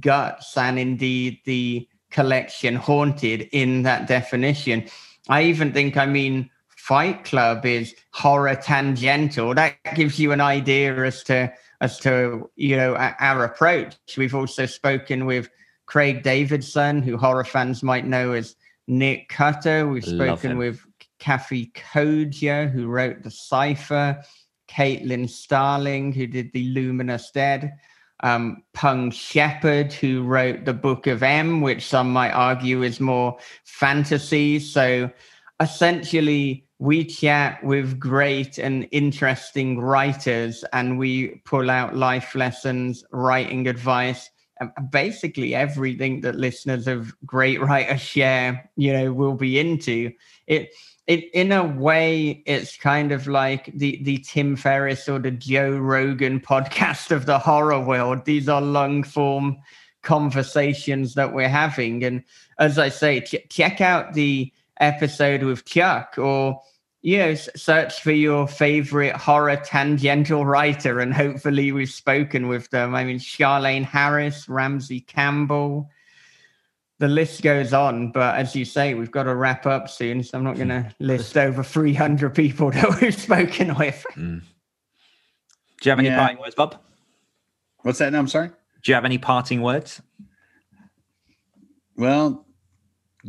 guts and indeed the collection haunted in that definition. I even think, I mean, Fight Club is horror tangential. That gives you an idea as to as to you know our, approach. We've also spoken with Craig Davidson, who horror fans might know as Nick Cutter. We've spoken with Kathe Koja, who wrote the Cipher. Caitlin Starling, who did the Luminous Dead um, Peng Shepherd, who wrote the Book of M, which some might argue is more fantasy. So essentially, we chat with great and interesting writers and we pull out life lessons, writing advice. and Basically, everything that listeners of great writers share, you know, will be into it. It in a way, it's kind of like the the Tim Ferriss or the Joe Rogan podcast of the horror world. These are long form conversations that we're having, and as I say, ch- check out the episode with Chuck or you know search for your favorite horror tangential writer and hopefully we've spoken with them i mean charlaine harris ramsey campbell the list goes on but as you say we've got to wrap up soon so i'm not going to list over 300 people that we've spoken with mm. Do you have any Yeah. parting words, Bob? What's that? No, I'm sorry. Do you have any parting words? Well,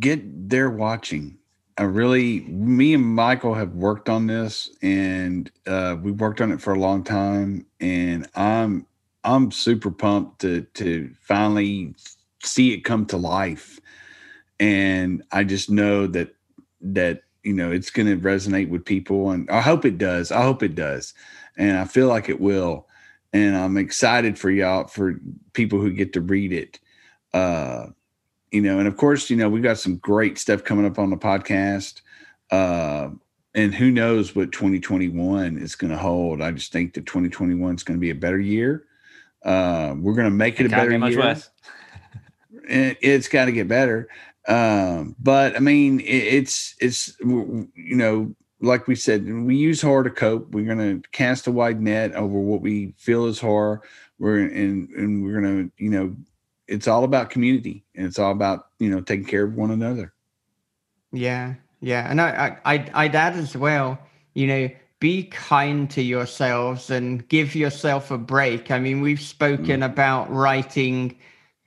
get They're Watching. I really, me and Michael have worked on this, and uh, we worked on it for a long time, and I'm I'm super pumped to to finally see it come to life, and I just know that that you know it's going to resonate with people, and I hope it does. I hope it does, and I feel like it will, and I'm excited for y'all for people who get to read it. Uh, you know, and of course, you know, we've got some great stuff coming up on the podcast. Uh, and who knows what 2021 is going to hold. I just think that 2021 is going to be a better year. Uh, we're going to make it, a better much year. worse. It, it's got to get better. Um, but I mean, it, it's, it's, you know, like we said, we use horror to cope. We're going to cast a wide net over what we feel is horror. We're and and we're going to, you know, it's all about community and it's all about you know taking care of one another Yeah, yeah, and I, I, I'd, add as well. You know, be kind to yourselves and give yourself a break. I mean, we've spoken mm. about writing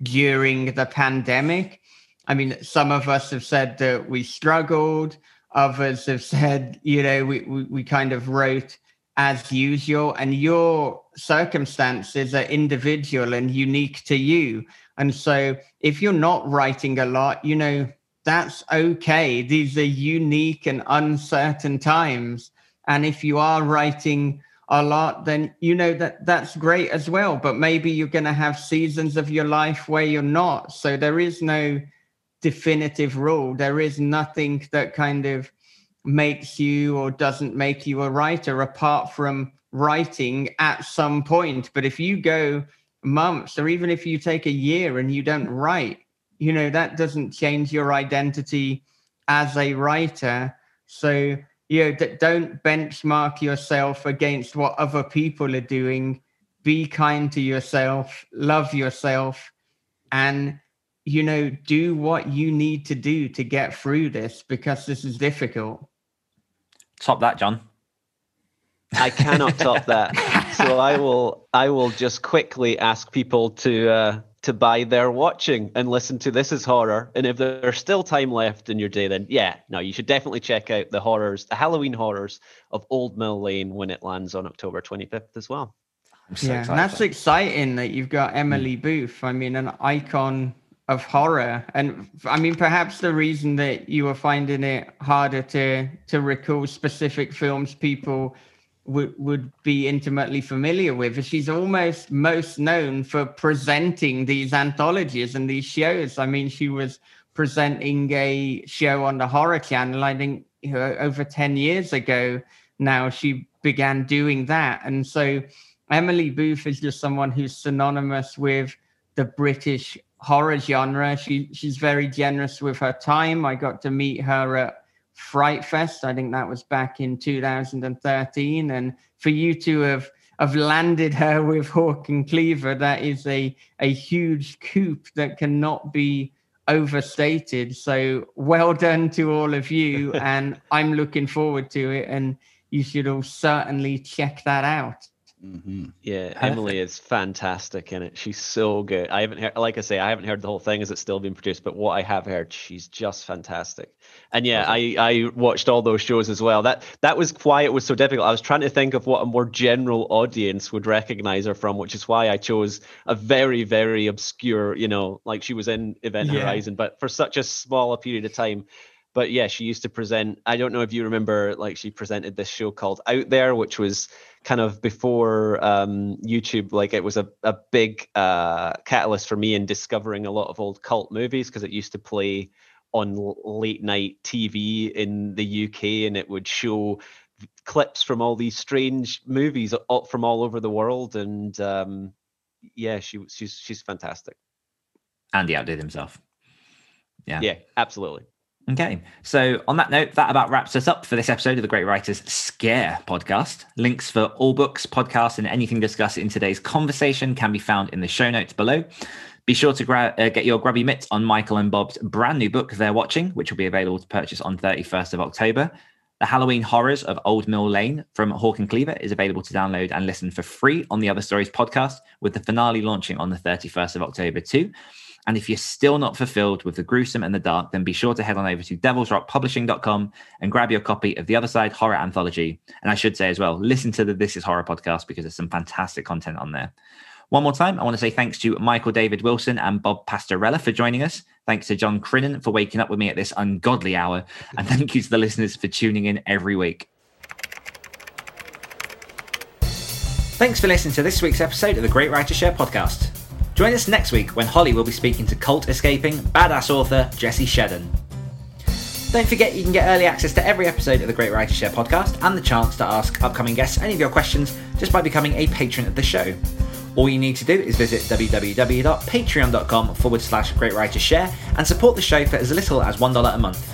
during the pandemic. I mean, some of us have said that we struggled. Others have said, you know, we, we, we kind of wrote as usual. And your circumstances are individual and unique to you. And so if you're not writing a lot, you know, that's okay. These are unique and uncertain times. And if you are writing a lot, then you know that that's great as well. But maybe you're going to have seasons of your life where you're not. So there is no definitive rule. There is nothing that kind of makes you or doesn't make you a writer apart from writing at some point. But if you go months or even if you take a year and you don't write, you know, that doesn't change your identity as a writer. So, you know, d- don't benchmark yourself against what other people are doing. Be kind to yourself, love yourself, and, you know, do what you need to do to get through this because this is difficult. Top that, John. I cannot top that. So I will I will just quickly ask people to uh, to buy They're Watching and listen to This Is Horror. And if there's still time left in your day, then yeah, no, you should definitely check out the horrors, the Halloween horrors of Old Mill Lane when it lands on October 25th as well. So yeah, excited and that's exciting that you've got Emily Booth. I mean, an icon of horror, and I mean, perhaps the reason that you were finding it harder to to recall specific films people would would be intimately familiar with she's almost most known for presenting these anthologies and these shows. I mean, she was presenting a show on the Horror Channel. I think you know, over ten years ago. Now she began doing that, and so Emily Booth is just someone who's synonymous with the British horror genre. She she's very generous with her time. I got to meet her at Fright Fest. I think that was back in 2013. And for you to have have landed her with Hawk and Cleaver, that is a a huge coup that cannot be overstated. So well done to all of you, and I'm looking forward to it. And you should all certainly check that out. Mm-hmm. Yeah, Emily is fantastic in it. She's so good. I haven't heard, like I say, I haven't heard the whole thing as it's still being produced, but what I have heard, she's just fantastic. And yeah, I I watched all those shows as well. That that was why it was so difficult. I was trying to think of what a more general audience would recognize her from, which is why I chose a very very obscure, you know, like she was in Event Yeah. Horizon, but for such a small a period of time. But yeah, she used to present. I don't know if you remember, like she presented this show called Out There, which was kind of before um, YouTube. Like it was a, a big uh, catalyst for me in discovering a lot of old cult movies because it used to play on late night TV in the UK, and it would show clips from all these strange movies from all over the world. And um, yeah, she she's she's fantastic. Andy outdid himself. Yeah. Yeah, absolutely. Okay. So, on that note, that about wraps us up for this episode of the Great Writers Share podcast. Links for all books, podcasts, and anything discussed in today's conversation can be found in the show notes below. Be sure to gra- uh, get your grubby mitts on Michael and Bob's brand new book, They're Watching, which will be available to purchase on 31st of October. The Halloween Horrors of Old Mill Lane from Hawk and Cleaver is available to download and listen for free on the Other Stories podcast, with the finale launching on the 31st of October too. And if you're still not fulfilled with the gruesome and the dark, then be sure to head on over to devilsrockpublishing.com and grab your copy of the Other Side Horror Anthology. And I should say as well, listen to the This Is Horror podcast because there's some fantastic content on there. One more time, I want to say thanks to Michael David Wilson and Bob Pastorella for joining us. Thanks to John Crinan for waking up with me at this ungodly hour. And thank you to the listeners for tuning in every week. Thanks for listening to this week's episode of the Great Writer Share podcast. Join us next week when Holly will be speaking to cult escaping badass author Jesse Shedden. Don't forget you can get early access to every episode of the Great Writer Share podcast and the chance to ask upcoming guests any of your questions just by becoming a patron of the show. All you need to do is visit www.patreon.com forward slash Great Writer Share and support the show for as little as $1 a month.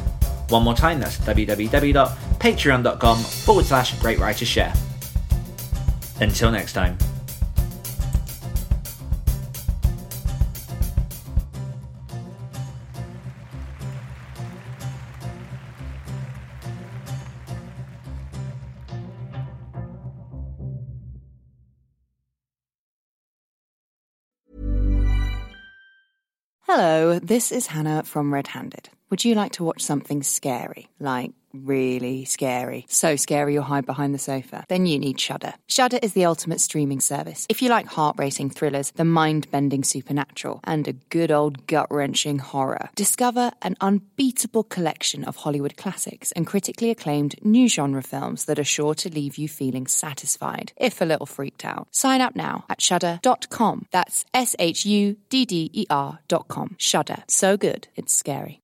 One more time, that's www.patreon.com forward slash Great Writer Share. Until next time. Hello, this is Hannah from Red Handed. Would you like to watch something scary? Like really scary. So scary you'll hide behind the sofa. Then you need Shudder. Shudder is the ultimate streaming service. If you like heart-racing thrillers, the mind-bending supernatural, and a good old gut-wrenching horror, discover an unbeatable collection of Hollywood classics and critically acclaimed new genre films that are sure to leave you feeling satisfied, if a little freaked out. Sign up now at shudder.com. That's S H U D D E R dot com. Shudder. So good, it's scary.